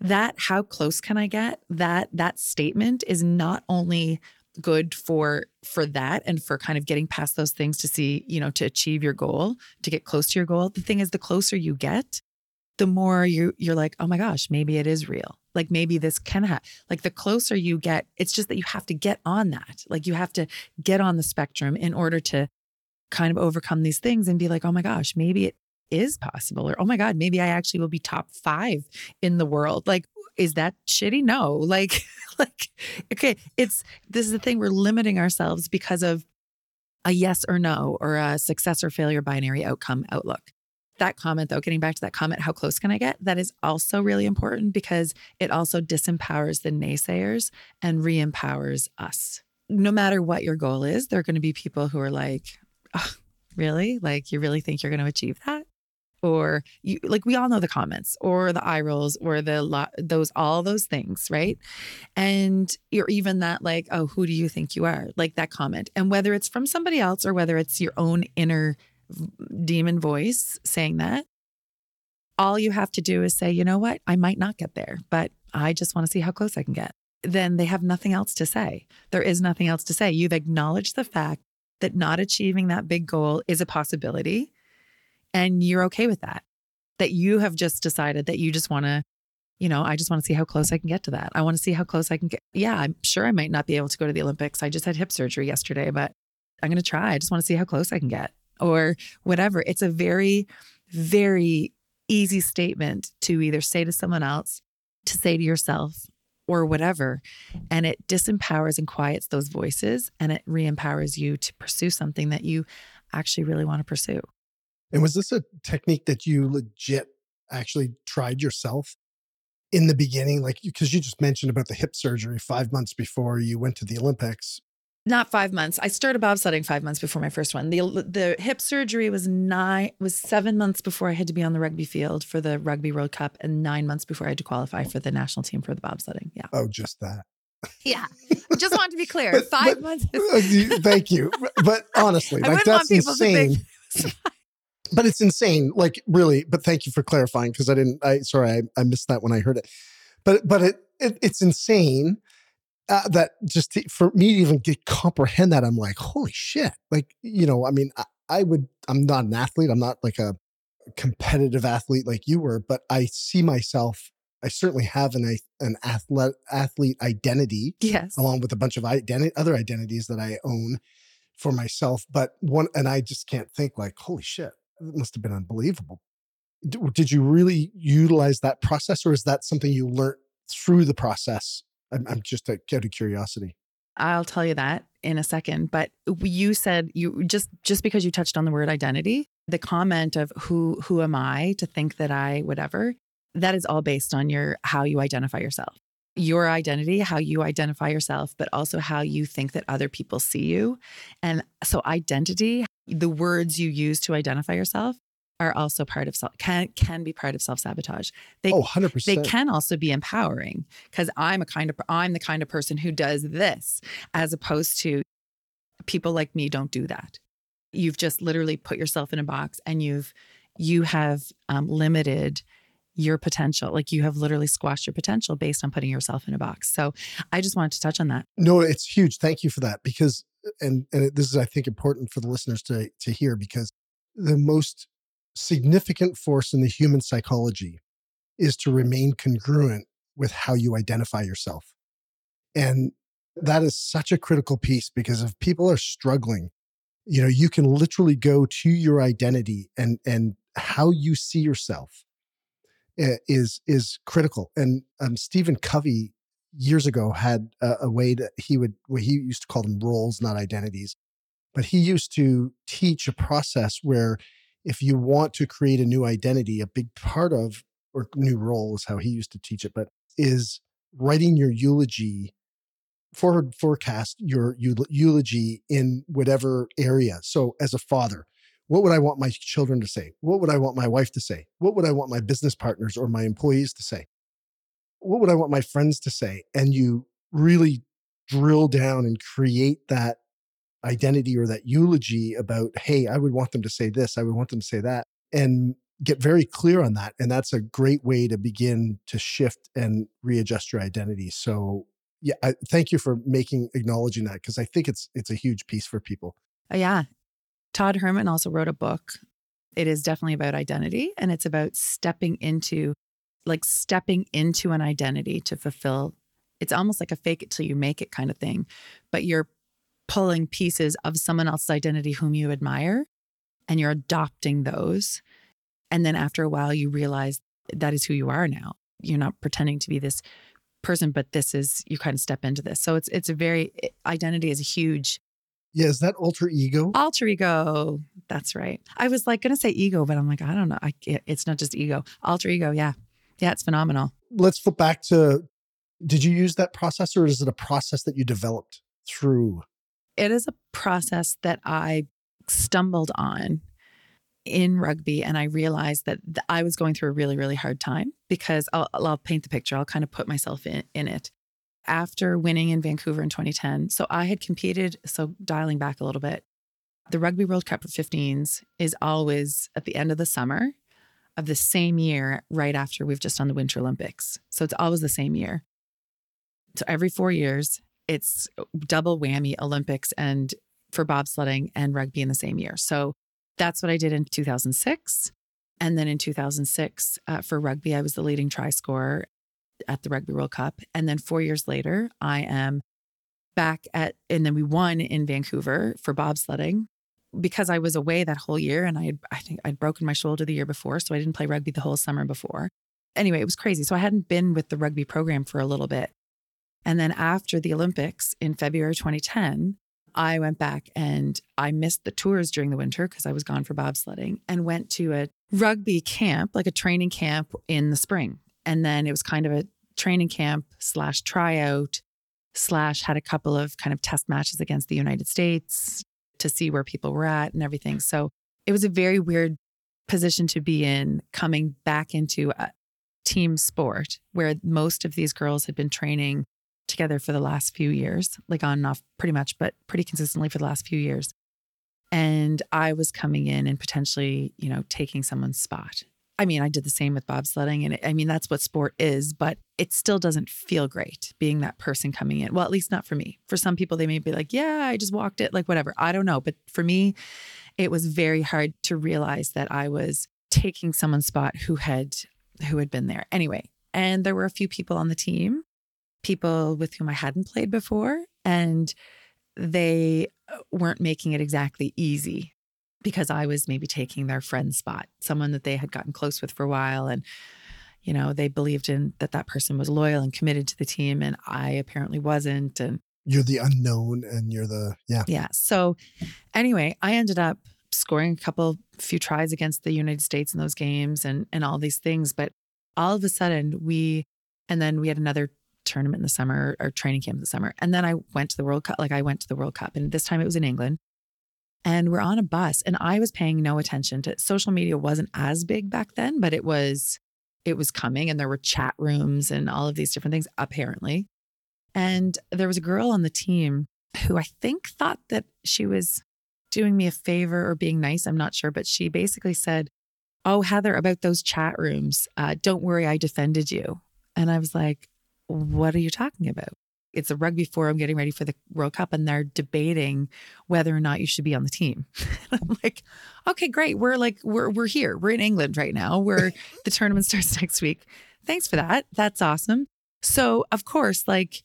That, how close can I get? That, that statement is not only good for for that and for kind of getting past those things to see you know to achieve your goal to get close to your goal the thing is the closer you get the more you you're like oh my gosh maybe it is real. Like maybe this can have like the closer you get it's just that you have to get on that. Like you have to get on the spectrum in order to kind of overcome these things and be like oh my gosh maybe it is possible or oh my god maybe i actually will be top 5 in the world. Like is that shitty? No. [laughs] Like like okay it's this is the thing we're limiting ourselves because of a yes or no or a success or failure binary outcome outlook That comment, though, getting back to that comment, how close can I get? That is also really important because it also disempowers the naysayers and re empowers us. No matter what your goal is, there are going to be people who are like, oh, really? Like, you really think you're going to achieve that? Or you like we all know the comments or the eye rolls or the those all those things, right? And you're even that like, oh, who do you think you are? Like that comment. And whether it's from somebody else or whether it's your own inner demon voice saying that, all you have to do is say, you know what? I might not get there, but I just want to see how close I can get. Then they have nothing else to say. There is nothing else to say. You've acknowledged the fact that not achieving that big goal is a possibility and you're okay with that. That you have just decided that you just want to, you know, I just want to see how close I can get to that. I want to see how close I can get. Yeah, I'm sure I might not be able to go to the Olympics. I just had hip surgery yesterday, but I'm going to try. I just want to see how close I can get or whatever. It's a very, very easy statement to either say to someone else, to say to yourself, or whatever. And it disempowers and quiets those voices and it re empowers you to pursue something that you actually really want to pursue. And was this a technique that you legit actually tried yourself in the beginning? Like, because you just mentioned about the hip surgery five months before you went to the Olympics not five months. I started bobsledding five months before my first one. The the hip surgery was nine was seven months before I had to be on the rugby field for the Rugby World Cup, and nine months before I had to qualify for the national team for the bobsledding. Yeah. Oh, just that. Yeah. Just want to be clear. [laughs] but, five but, months. Uh, thank you. But [laughs] honestly, like that's insane. [laughs] but it's insane. Like really. But thank you for clarifying because I didn't. I sorry, I, I missed that when I heard it. But but it, it it's insane uh, that just to, for me to even get comprehend that, I'm like, holy shit! Like you know, I mean, I, I would. I'm not an athlete. I'm not like a competitive athlete like you were, but I see myself. I certainly have an an athlete athlete identity, yes, along with a bunch of identi- other identities that I own for myself. But one, and I just can't think like, holy shit, it must have been unbelievable. Did you really utilize that process, or is that something you learned through the process I'm, I'm just out of curiosity. I'll tell you that in a second. But you said you just just because you touched on the word identity, the comment of who who am I to think that I whatever, that is all based on your how you identify yourself. Your identity, how you identify yourself, but also how you think that other people see you. And so identity, the words you use to identify yourself are also part of self can can be part of self-sabotage. They oh, 100%. they can also be empowering because I'm a kind of I'm the kind of person who does this as opposed to people like me don't do that. You've just literally put yourself in a box and you've you have um, limited your potential. Like you have literally squashed your potential based on putting yourself in a box. So I just wanted to touch on that. No, it's huge. Thank you for that because and and this is I think important for the listeners to to hear because the most significant force in the human psychology is to remain congruent with how you identify yourself. And that is such a critical piece because if people are struggling, you know, you can literally go to your identity and and how you see yourself eh, is is critical. And um, Stephen Covey years ago had a, a way that he would well, he used to call them roles, not identities, but he used to teach a process where if you want to create a new identity, a big part of, or new role is how he used to teach it, but is writing your eulogy, forward forecast your eulogy in whatever area. So as a father, what would I want my children to say? What would I want my wife to say? What would I want my business partners or my employees to say? What would I want my friends to say? And you really drill down and create that identity or that eulogy about, hey, I would want them to say this, I would want them to say that, and get very clear on that. And that's a great way to begin to shift and readjust your identity. So, yeah, I, thank you for making acknowledging that because I think it's it's a huge piece for people. Uh, yeah, Todd Herman also wrote a book. It is definitely about identity, and it's about stepping into, like stepping into an identity to fulfill. It's almost like a fake it till you make it kind of thing, but you're pulling pieces of someone else's identity whom you admire and you're adopting those. And then after a while, you realize that is who you are now. You're not pretending to be this person, but this is you kind of step into this. So it's it's a very identity is a huge Yeah, is that alter ego? Alter ego. That's right. I was like going to say ego, but I'm like, I don't know. I, it's not just ego. Alter ego. Yeah. Yeah, it's phenomenal. Let's flip back to did you use that process or is it a process that you developed through? It is a process that I stumbled on in rugby and I realized that I was going through a really, really hard time because I'll, I'll paint the picture. I'll kind of put myself in, in it. After winning in Vancouver in 2010, so I had competed. So, dialing back a little bit, the Rugby World Cup for 15s is always at the end of the summer of the same year, right after we've just done the Winter Olympics. So, it's always the same year. So, every four years, it's double whammy Olympics and for bobsledding and rugby in the same year. So, that's what I did in 2006. And then in 2006, uh, for rugby, I was the leading try scorer at the Rugby World Cup. And then four years later, I am back at, and then we won in Vancouver for bobsledding because I was away that whole year and I had, I think I'd broken my shoulder the year before. So I didn't play rugby the whole summer before. Anyway, it was crazy. So I hadn't been with the rugby program for a little bit. And then after the Olympics in February 2010, I went back and I missed the tours during the winter because I was gone for bobsledding and went to a rugby camp, like a training camp in the spring. And then it was kind of a training camp slash tryout slash had a couple of kind of test matches against the United States to see where people were at and everything. So it was a very weird position to be in coming back into a team sport where most of these girls had been training together for the last few years, like on and off pretty much, but pretty consistently for the last few years. And I was coming in and potentially, you know, taking someone's spot. I mean, I did the same with bobsledding. And it, I mean, that's what sport is, but it still doesn't feel great being that person coming in. Well, at least not for me. For some people, they may be like, yeah, I just walked it, like whatever. I don't know. But for me, it was very hard to realize that I was taking someone's spot who had who had been there anyway and there were a few people on the team people with whom I hadn't played before, and they uh, weren't making it exactly easy because I was maybe taking their friend spot, someone that they had gotten close with for a while. And, you know, they believed in that that person was loyal and committed to the team. And I apparently wasn't. And you're the unknown and you're the, yeah. Yeah. So, anyway, I ended up scoring a couple, few tries against the United States in those games and, and all these things. But all of a sudden, we, and then we had another tournament in the summer or training camp in the summer. And then I went to the World Cup. Like I went to the World Cup, and this time it was in England. And we're on a bus, and I was paying no attention to social media. wasn't as big back then, but it was it was coming, and there were chat rooms and all of these different things apparently. And there was a girl on the team who I think thought that she was doing me a favor or being nice. I'm not sure, but she basically said, "Oh, Heather, about those chat rooms, uh, don't worry, I defended you." And I was like, what are you talking about? It's a rugby forum getting ready for the World Cup, and they're debating whether or not you should be on the team. [laughs] I'm like, okay, great. We're like, we're we're here. We're in England right now. Where [laughs] the tournament starts next week. Thanks for that. That's awesome. So of course, like,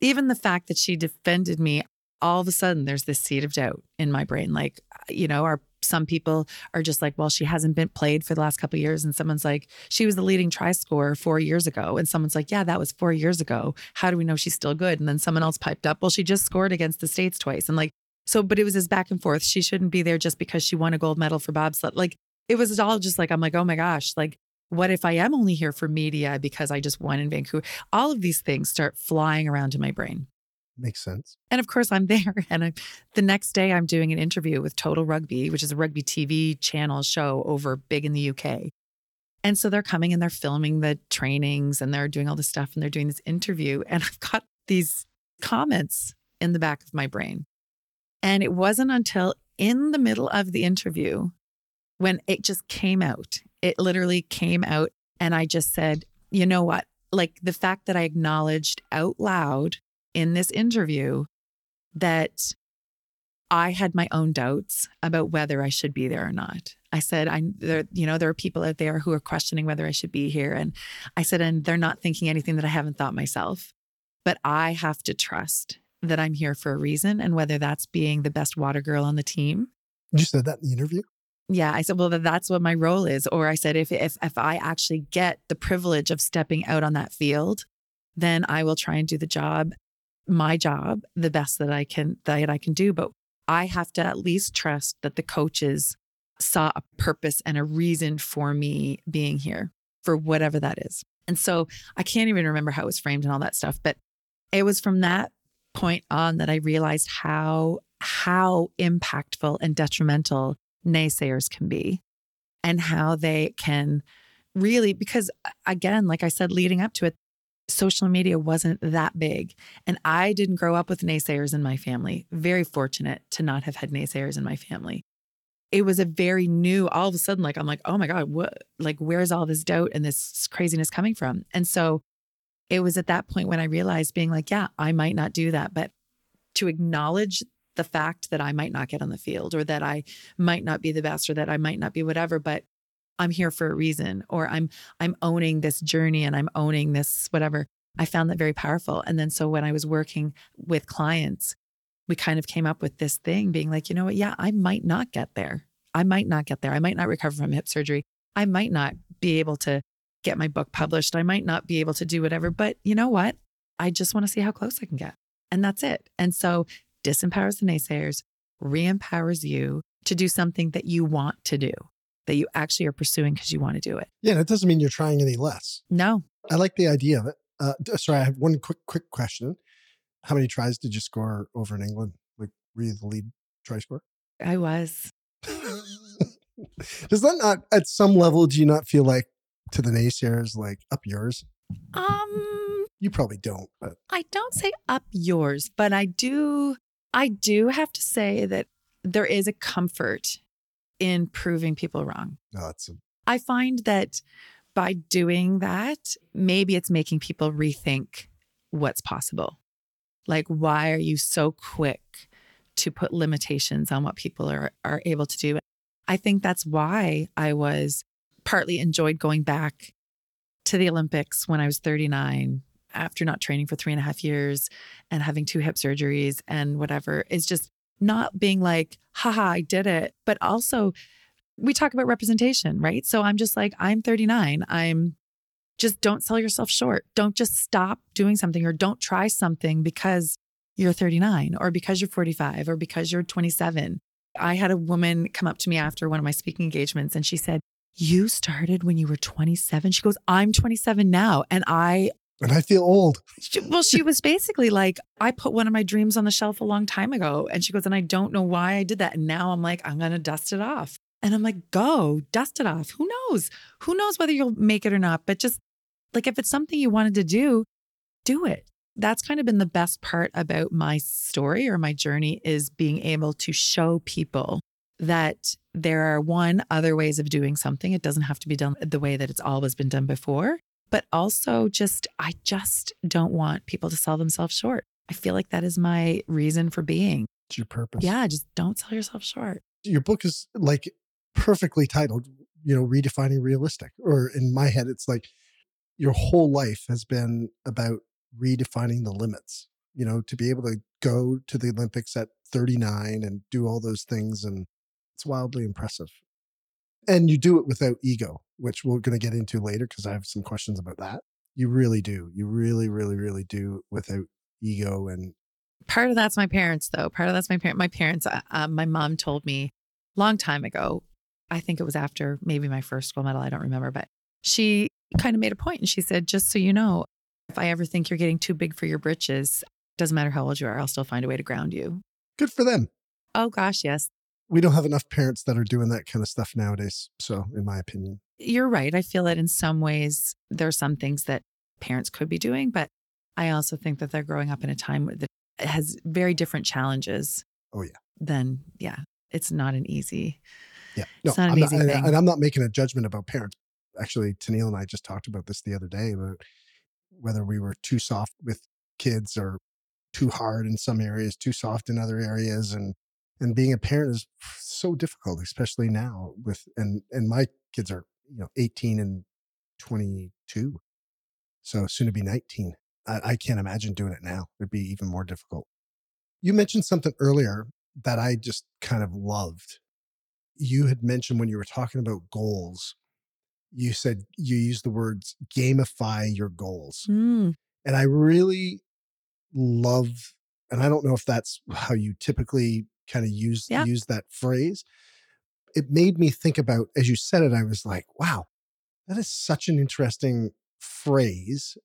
even the fact that she defended me, all of a sudden there's this seed of doubt in my brain. Like, you know, our some people are just like, well, she hasn't been played for the last couple years. And someone's like, she was the leading try scorer four years ago. And someone's like, yeah, that was four years ago. How do we know she's still good? And then someone else piped up, well, she just scored against the States twice. And like, so, but it was this back and forth. She shouldn't be there just because she won a gold medal for bobsled. Like, it was all just like, I'm like, oh my gosh, like, what if I am only here for media because I just won in Vancouver? All of these things start flying around in my brain. Makes sense. And of course, I'm there. [laughs] And I, the next day, I'm doing an interview with Total Rugby, which is a rugby TV channel show over big in the UK. And so they're coming and they're filming the trainings and they're doing all this stuff and they're doing this interview. And [laughs] I've got these comments in the back of my brain. And it wasn't until in the middle of the interview when it just came out. It literally came out. And I just said, you know what? Like the fact that I acknowledged out loud in this interview that I had my own doubts about whether I should be there or not. I said, I there, you know, there are people out there who are questioning whether I should be here. And I said, and they're not thinking anything that I haven't thought myself. But I have to trust that I'm here for a reason. And whether that's being the best water girl on the team. You said that in the interview? Yeah. I said, well, that's what my role is. Or I said, if if if I actually get the privilege of stepping out on that field, then I will try and do the job my job the best that I can that I can do. But I have to at least trust that the coaches saw a purpose and a reason for me being here for whatever that is. And so I can't even remember how it was framed and all that stuff, but it was from that point on that I realized how how impactful and detrimental naysayers can be and how they can really because again like I said leading up to it social media wasn't that big and I didn't grow up with naysayers in my family. Very fortunate to not have had naysayers in my family it was a very new all of a sudden like i'm like oh my god what like where's all this doubt and this craziness coming from and so it was at that point when i realized being like yeah i might not do that but to acknowledge the fact that i might not get on the field or that i might not be the best or that i might not be whatever but i'm here for a reason or i'm i'm owning this journey and i'm owning this whatever i found that very powerful and then so when i was working with clients we kind of came up with this thing being like, you know what? Yeah, I might not get there. I might not get there. I might not recover from hip surgery. I might not be able to get my book published. I might not be able to do whatever. But you know what? I just want to see how close I can get. And that's it. And so disempowers the naysayers, re empowers you to do something that you want to do, that you actually are pursuing because you want to do it. Yeah. And it doesn't mean you're trying any less. No. I like the idea of it. Uh, sorry, I have one quick, quick question. How many tries did you score over in England? Like, were you the lead try scorer? I was. [laughs] Does that not, at some level, do you not feel like to the naysayers, like up yours? Um, you probably don't, but I don't say up yours, but I do. I do have to say that there is a comfort in proving people wrong. No, it's a... I find that by doing that, maybe it's making people rethink what's possible. Like, why are you so quick to put limitations on what people are, are able to do? I think that's why I was partly enjoyed going back to the Olympics when I was 39 after not training for three and a half years and having two hip surgeries and whatever is just not being like, haha, I did it. But also, we talk about representation, right? So I'm just like, I'm 39. I'm just don't sell yourself short. Don't just stop doing something or don't try something because you're 39 or because you're 45 or because you're 27. I had a woman come up to me after one of my speaking engagements and she said, You started when you were 27. She goes, I'm 27 now. And I, and I feel old. She, well, she was basically like, I put one of my dreams on the shelf a long time ago. And she goes, and I don't know why I did that. And now I'm like, I'm going to dust it off. And I'm like, go dust it off. Who knows? Who knows whether you'll make it or not? But just like if it's something you wanted to do, do it. That's kind of been the best part about my story or my journey is being able to show people that there are one other ways of doing something. It doesn't have to be done the way that it's always been done before, but also just I just don't want people to sell themselves short. I feel like that is my reason for being. It's your purpose. Yeah, just don't sell yourself short. Your book is like perfectly titled, you know, redefining realistic. Or in my head, it's like your whole life has been about redefining the limits, you know, to be able to go to the Olympics at 39 and do all those things. And it's wildly impressive. And you do it without ego, which we're going to get into later because I have some questions about that. You really do. You really, really, really do without ego. And part of that's my parents, though. Part of that's my parent. My parents. Uh, uh my mom told me long time ago. I think it was after maybe my first gold medal. I don't remember, but she kind of made a point and she said, just so you know, if I ever think you're getting too big for your britches, doesn't matter how old you are, I'll still find a way to ground you. Good for them. Oh, gosh, yes. We don't have enough parents that are doing that kind of stuff nowadays. So, in my opinion, you're right. I feel that in some ways, there are some things that parents could be doing, but I also think that they're growing up in a time that has very different challenges. Oh, yeah. Then, yeah, it's not an easy. Yeah, no, it's not an I'm easy not, thing. And I'm not making a judgment about parents actually Tennille and I just talked about this the other day about whether we were too soft with kids or too hard in some areas, too soft in other areas. And and being a parent is so difficult, especially now with and and my kids are, you know, 18 and 22. So soon to be 19. I, I can't imagine doing it now. It'd be even more difficult. You mentioned something earlier that I just kind of loved. You had mentioned when you were talking about goals you said you used the words gamify your goals. Mm. And I really love, and I don't know if that's how you typically kind of use Yeah. use that phrase. It made me think about as you said it, I was like, wow, that is such an interesting phrase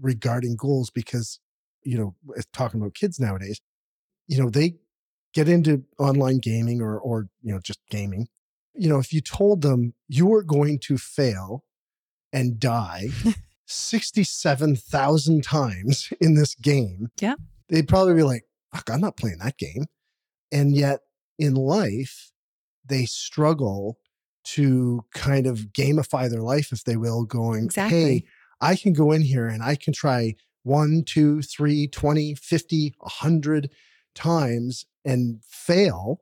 regarding goals because, you know, talking about kids nowadays, you know, they get into online gaming or or you know, just gaming. You know, if you told them you were going to fail and die [laughs] 67,000 times in this game, Yeah. they'd probably be like, fuck, I'm not playing that game. And yet in life, they struggle to kind of gamify their life, if they will, going, Exactly. hey, I can go in here and I can try one, two, three, 20, 50, 100 times and fail,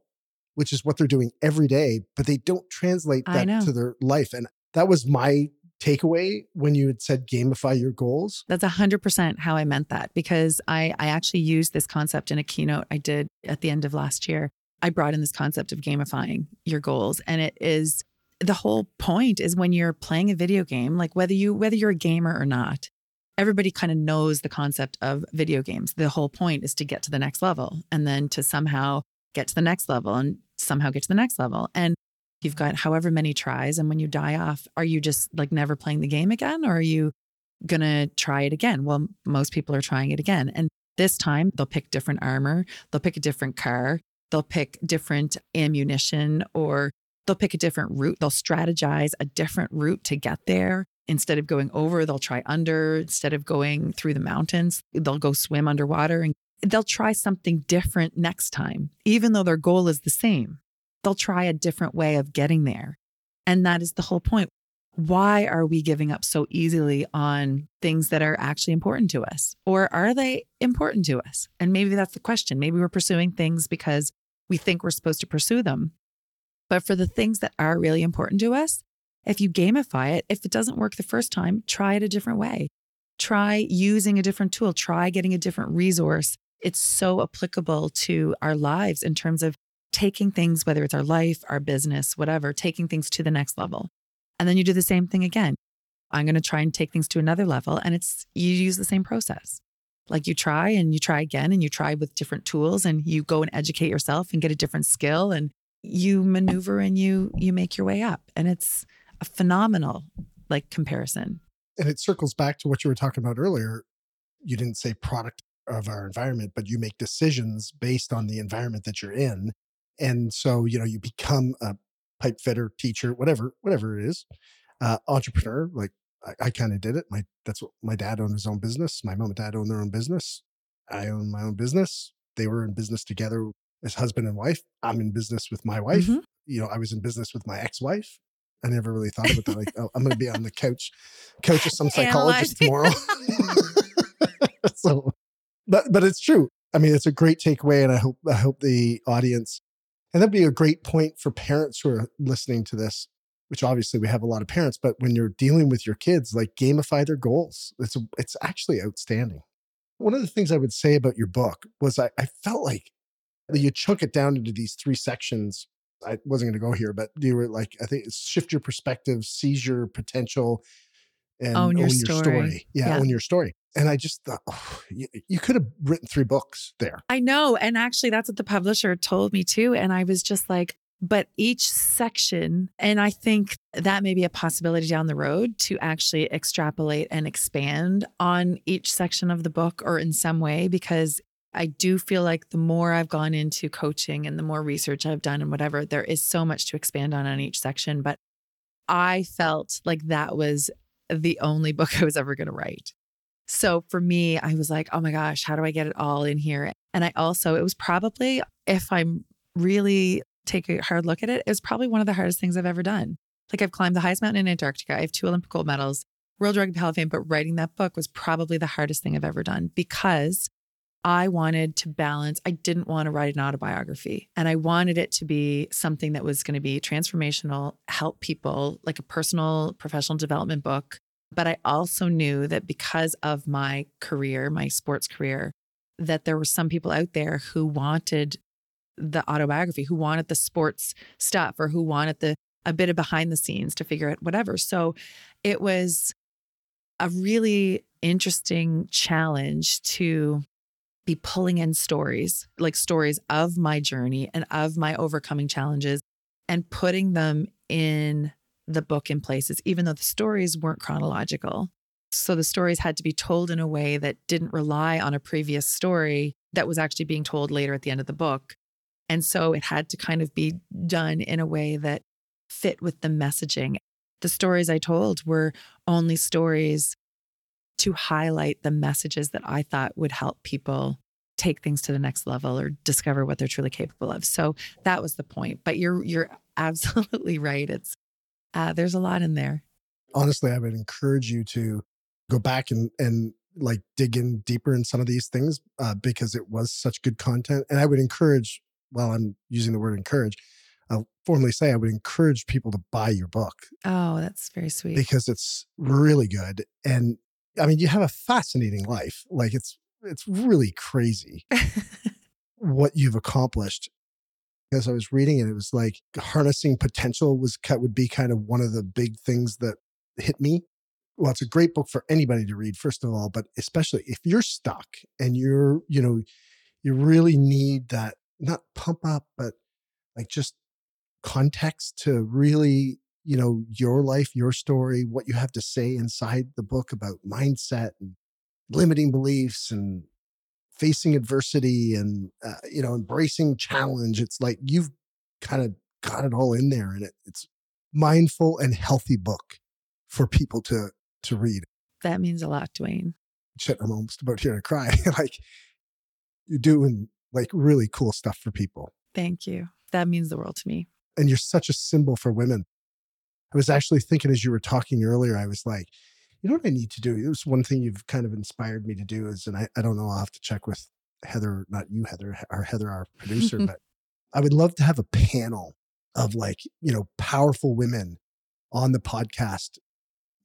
which is what they're doing every day, but they don't translate that to their life. And that was my takeaway when you had said gamify your goals. That's 100% how I meant that because I, I actually used this concept in a keynote I did at the end of last year. I brought in this concept of gamifying your goals and it is the whole point is when you're playing a video game like whether you whether you're a gamer or not everybody kind of knows the concept of video games. The whole point is to get to the next level and then to somehow get to the next level and somehow get to the next level. And you've got however many tries. And when you die off, are you just like never playing the game again? Or are you going to try it again? Well, most people are trying it again. And this time they'll pick different armor, they'll pick a different car, they'll pick different ammunition, or they'll pick a different route. They'll strategize a different route to get there. Instead of going over, they'll try under. Instead of going through the mountains, they'll go swim underwater and they'll try something different next time, even though their goal is the same. They'll try a different way of getting there. And that is the whole point. Why are we giving up so easily on things that are actually important to us? Or are they important to us? And maybe that's the question. Maybe we're pursuing things because we think we're supposed to pursue them. But for the things that are really important to us, if you gamify it, if it doesn't work the first time, try it a different way. Try using a different tool, try getting a different resource. It's so applicable to our lives in terms of taking things, whether it's our life, our business, whatever, taking things to the next level. And then you do the same thing again. I'm going to try and take things to another level. And it's, you use the same process. Like you try and you try again and you try with different tools and you go and educate yourself and get a different skill and you maneuver and you you make your way up. And it's a phenomenal like comparison. And it circles back to what you were talking about earlier. You didn't say product of our environment, but you make decisions based on the environment that you're in. And so, you know, you become a pipe fitter, teacher, whatever, whatever it is, uh, entrepreneur. Like I, I kind of did it. My that's what my dad owned his own business. My mom and dad owned their own business. I own my own business. They were in business together as husband and wife. I'm in business with my wife. Mhm. You know, I was in business with my ex-wife. I never really thought about that. Like, [laughs] oh, I'm going to be on the couch, couch with some psychologist tomorrow. [laughs] [laughs] so, but but it's true. I mean, it's a great takeaway, and I hope I hope the audience, and that'd be a great point for parents who are listening to this. Which obviously we have a lot of parents, but when you're dealing with your kids, like gamify their goals. It's it's actually outstanding. One of the things I would say about your book was I, I felt like you chunk it down into these three sections. I wasn't going to go here, but you were like, I think shift your perspective, seize your potential, and Own your story. Yeah, Yeah. own your story. And I just thought, oh, you, you could have written three books there. I know. And actually, that's what the publisher told me too. And I was just like, but each section, and I think that may be a possibility down the road to actually extrapolate and expand on each section of the book or in some way, because I do feel like the more I've gone into coaching and the more research I've done and whatever, there is so much to expand on on each section. But I felt like that was the only book I was ever going to write. So for me, I was like, oh my gosh, how do I get it all in here? And I also, it was probably, if I'm really take a hard look at it, it was probably one of the hardest things I've ever done. Like I've climbed the highest mountain in Antarctica. I have two Olympic gold medals, World Rugby Hall of Fame, but writing that book was probably the hardest thing I've ever done because I wanted to balance. I didn't want to write an autobiography and I wanted it to be something that was going to be transformational, help people, like a personal professional development book. But I also knew that because of my career, my sports career, that there were some people out there who wanted the autobiography, who wanted the sports stuff or who wanted the a bit of behind the scenes to figure out whatever. So it was a really interesting challenge to be pulling in stories, like stories of my journey and of my overcoming challenges and putting them in the book in places, even though the stories weren't chronological. So the stories had to be told in a way that didn't rely on a previous story that was actually being told later at the end of the book. And so it had to kind of be done in a way that fit with the messaging. The stories I told were only stories to highlight the messages that I thought would help people take things to the next level or discover what they're truly capable of. So that was the point. But you're you're [laughs] absolutely right. It's uh, there's a lot in there. Honestly, I would encourage you to go back and and like dig in deeper in some of these things uh, because it was such good content. And I would encourage, while I'm using the word encourage, I'll formally say I would encourage people to buy your book. Oh, that's very sweet. Because it's really good. And I mean, you have a fascinating life. Like it's it's really crazy [laughs] what you've accomplished. As I was reading it, it was like harnessing potential was cut would be kind of one of the big things that hit me well, it's a great book for anybody to read, first of all, but especially if you're stuck and you're, you know, you really need that, not pump up, but like just context to really, you know, your life, your story, what you have to say inside the book about mindset and limiting beliefs and facing adversity and, uh, you know, embracing challenge. It's like you've kind of got it all in there and it, it's mindful and healthy book for people to to read. That means a lot, Dwayne. Shit, I'm almost about here to cry. [laughs] like you're doing like really cool stuff for people. Thank you. That means the world to me. And you're such a symbol for women. I was actually thinking as you were talking earlier, I was like, you know what I need to do? It was one thing you've kind of inspired me to do is, and I, I don't know, I'll have to check with Heather, not you, Heather, our Heather, our producer, [laughs] but I would love to have a panel of like, you know, powerful women on the podcast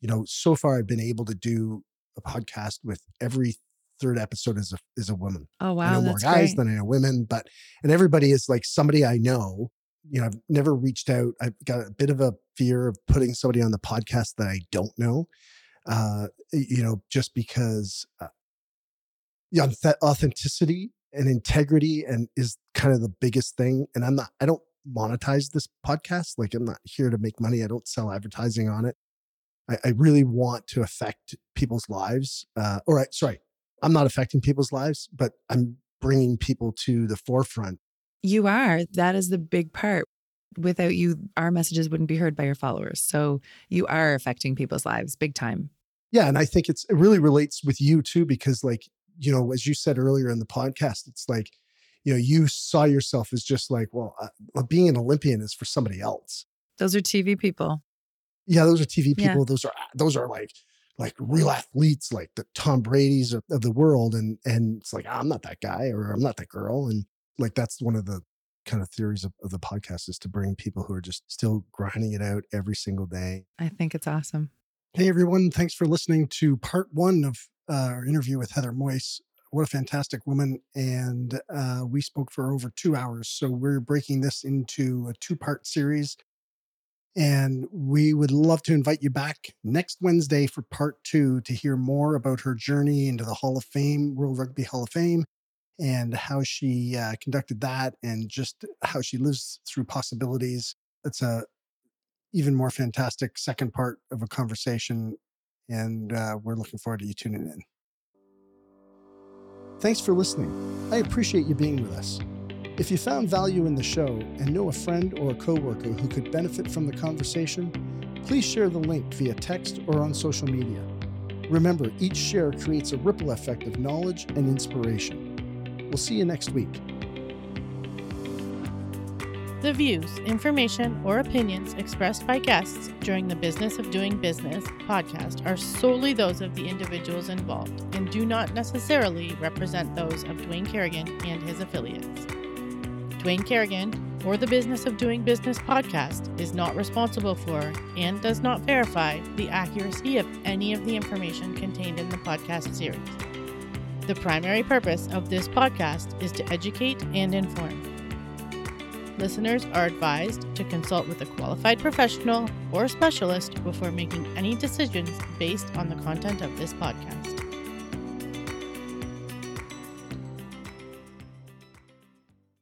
you know, so far I've been able to do a podcast with every third episode is a is a woman. Oh wow, I know more guys great. than I know women, but and everybody is like somebody I know. You know, I've never reached out. I've got a bit of a fear of putting somebody on the podcast that I don't know. Uh, you know, just because uh, the authenticity and integrity and is kind of the biggest thing. And I'm not. I don't monetize this podcast. Like I'm not here to make money. I don't sell advertising on it. I, I really want to affect people's lives. Uh, sorry, I'm not affecting people's lives, but I'm bringing people to the forefront. You are. That is the big part. Without you, our messages wouldn't be heard by your followers. So you are affecting people's lives big time. Yeah. And I think it's, it really relates with you too, because like, you know, as you said earlier in the podcast, it's like, you know, you saw yourself as just like, well, uh, being an Olympian is for somebody else. Those are TV people yeah, those are TV people. Yeah. Those are those are like like real athletes, like the Tom Brady's of, of the world, and and it's like I'm not that guy or I'm not that girl, and like that's one of the kind of theories of, of the podcast is to bring people who are just still grinding it out every single day. I think it's awesome. Hey everyone, thanks for listening to part one of uh, our interview with Heather Moyse. What a fantastic woman. And uh, we spoke for over two hours. So we're breaking this into a two part series. And we would love to invite you back next Wednesday for part two to hear more about her journey into the Hall of Fame, World Rugby Hall of Fame, and how she uh, conducted that and just how she lives through possibilities. It's a even more fantastic second part of a conversation. And uh, we're looking forward to you tuning in. Thanks for listening. I appreciate you being with us. If you found value in the show and know a friend or a coworker who could benefit from the conversation, please share the link via text or on social media. Remember, each share creates a ripple effect of knowledge and inspiration. We'll see you next week. The views, information, or opinions expressed by guests during the Business of Doing Business podcast are solely those of the individuals involved and do not necessarily represent those of Dwayne Kerrigan and his affiliates. Dwayne Kerrigan, or the Business of Doing Business podcast, is not responsible for and does not verify the accuracy of any of the information contained in the podcast series. The primary purpose of this podcast is to educate and inform. Listeners are advised to consult with a qualified professional or specialist before making any decisions based on the content of this podcast.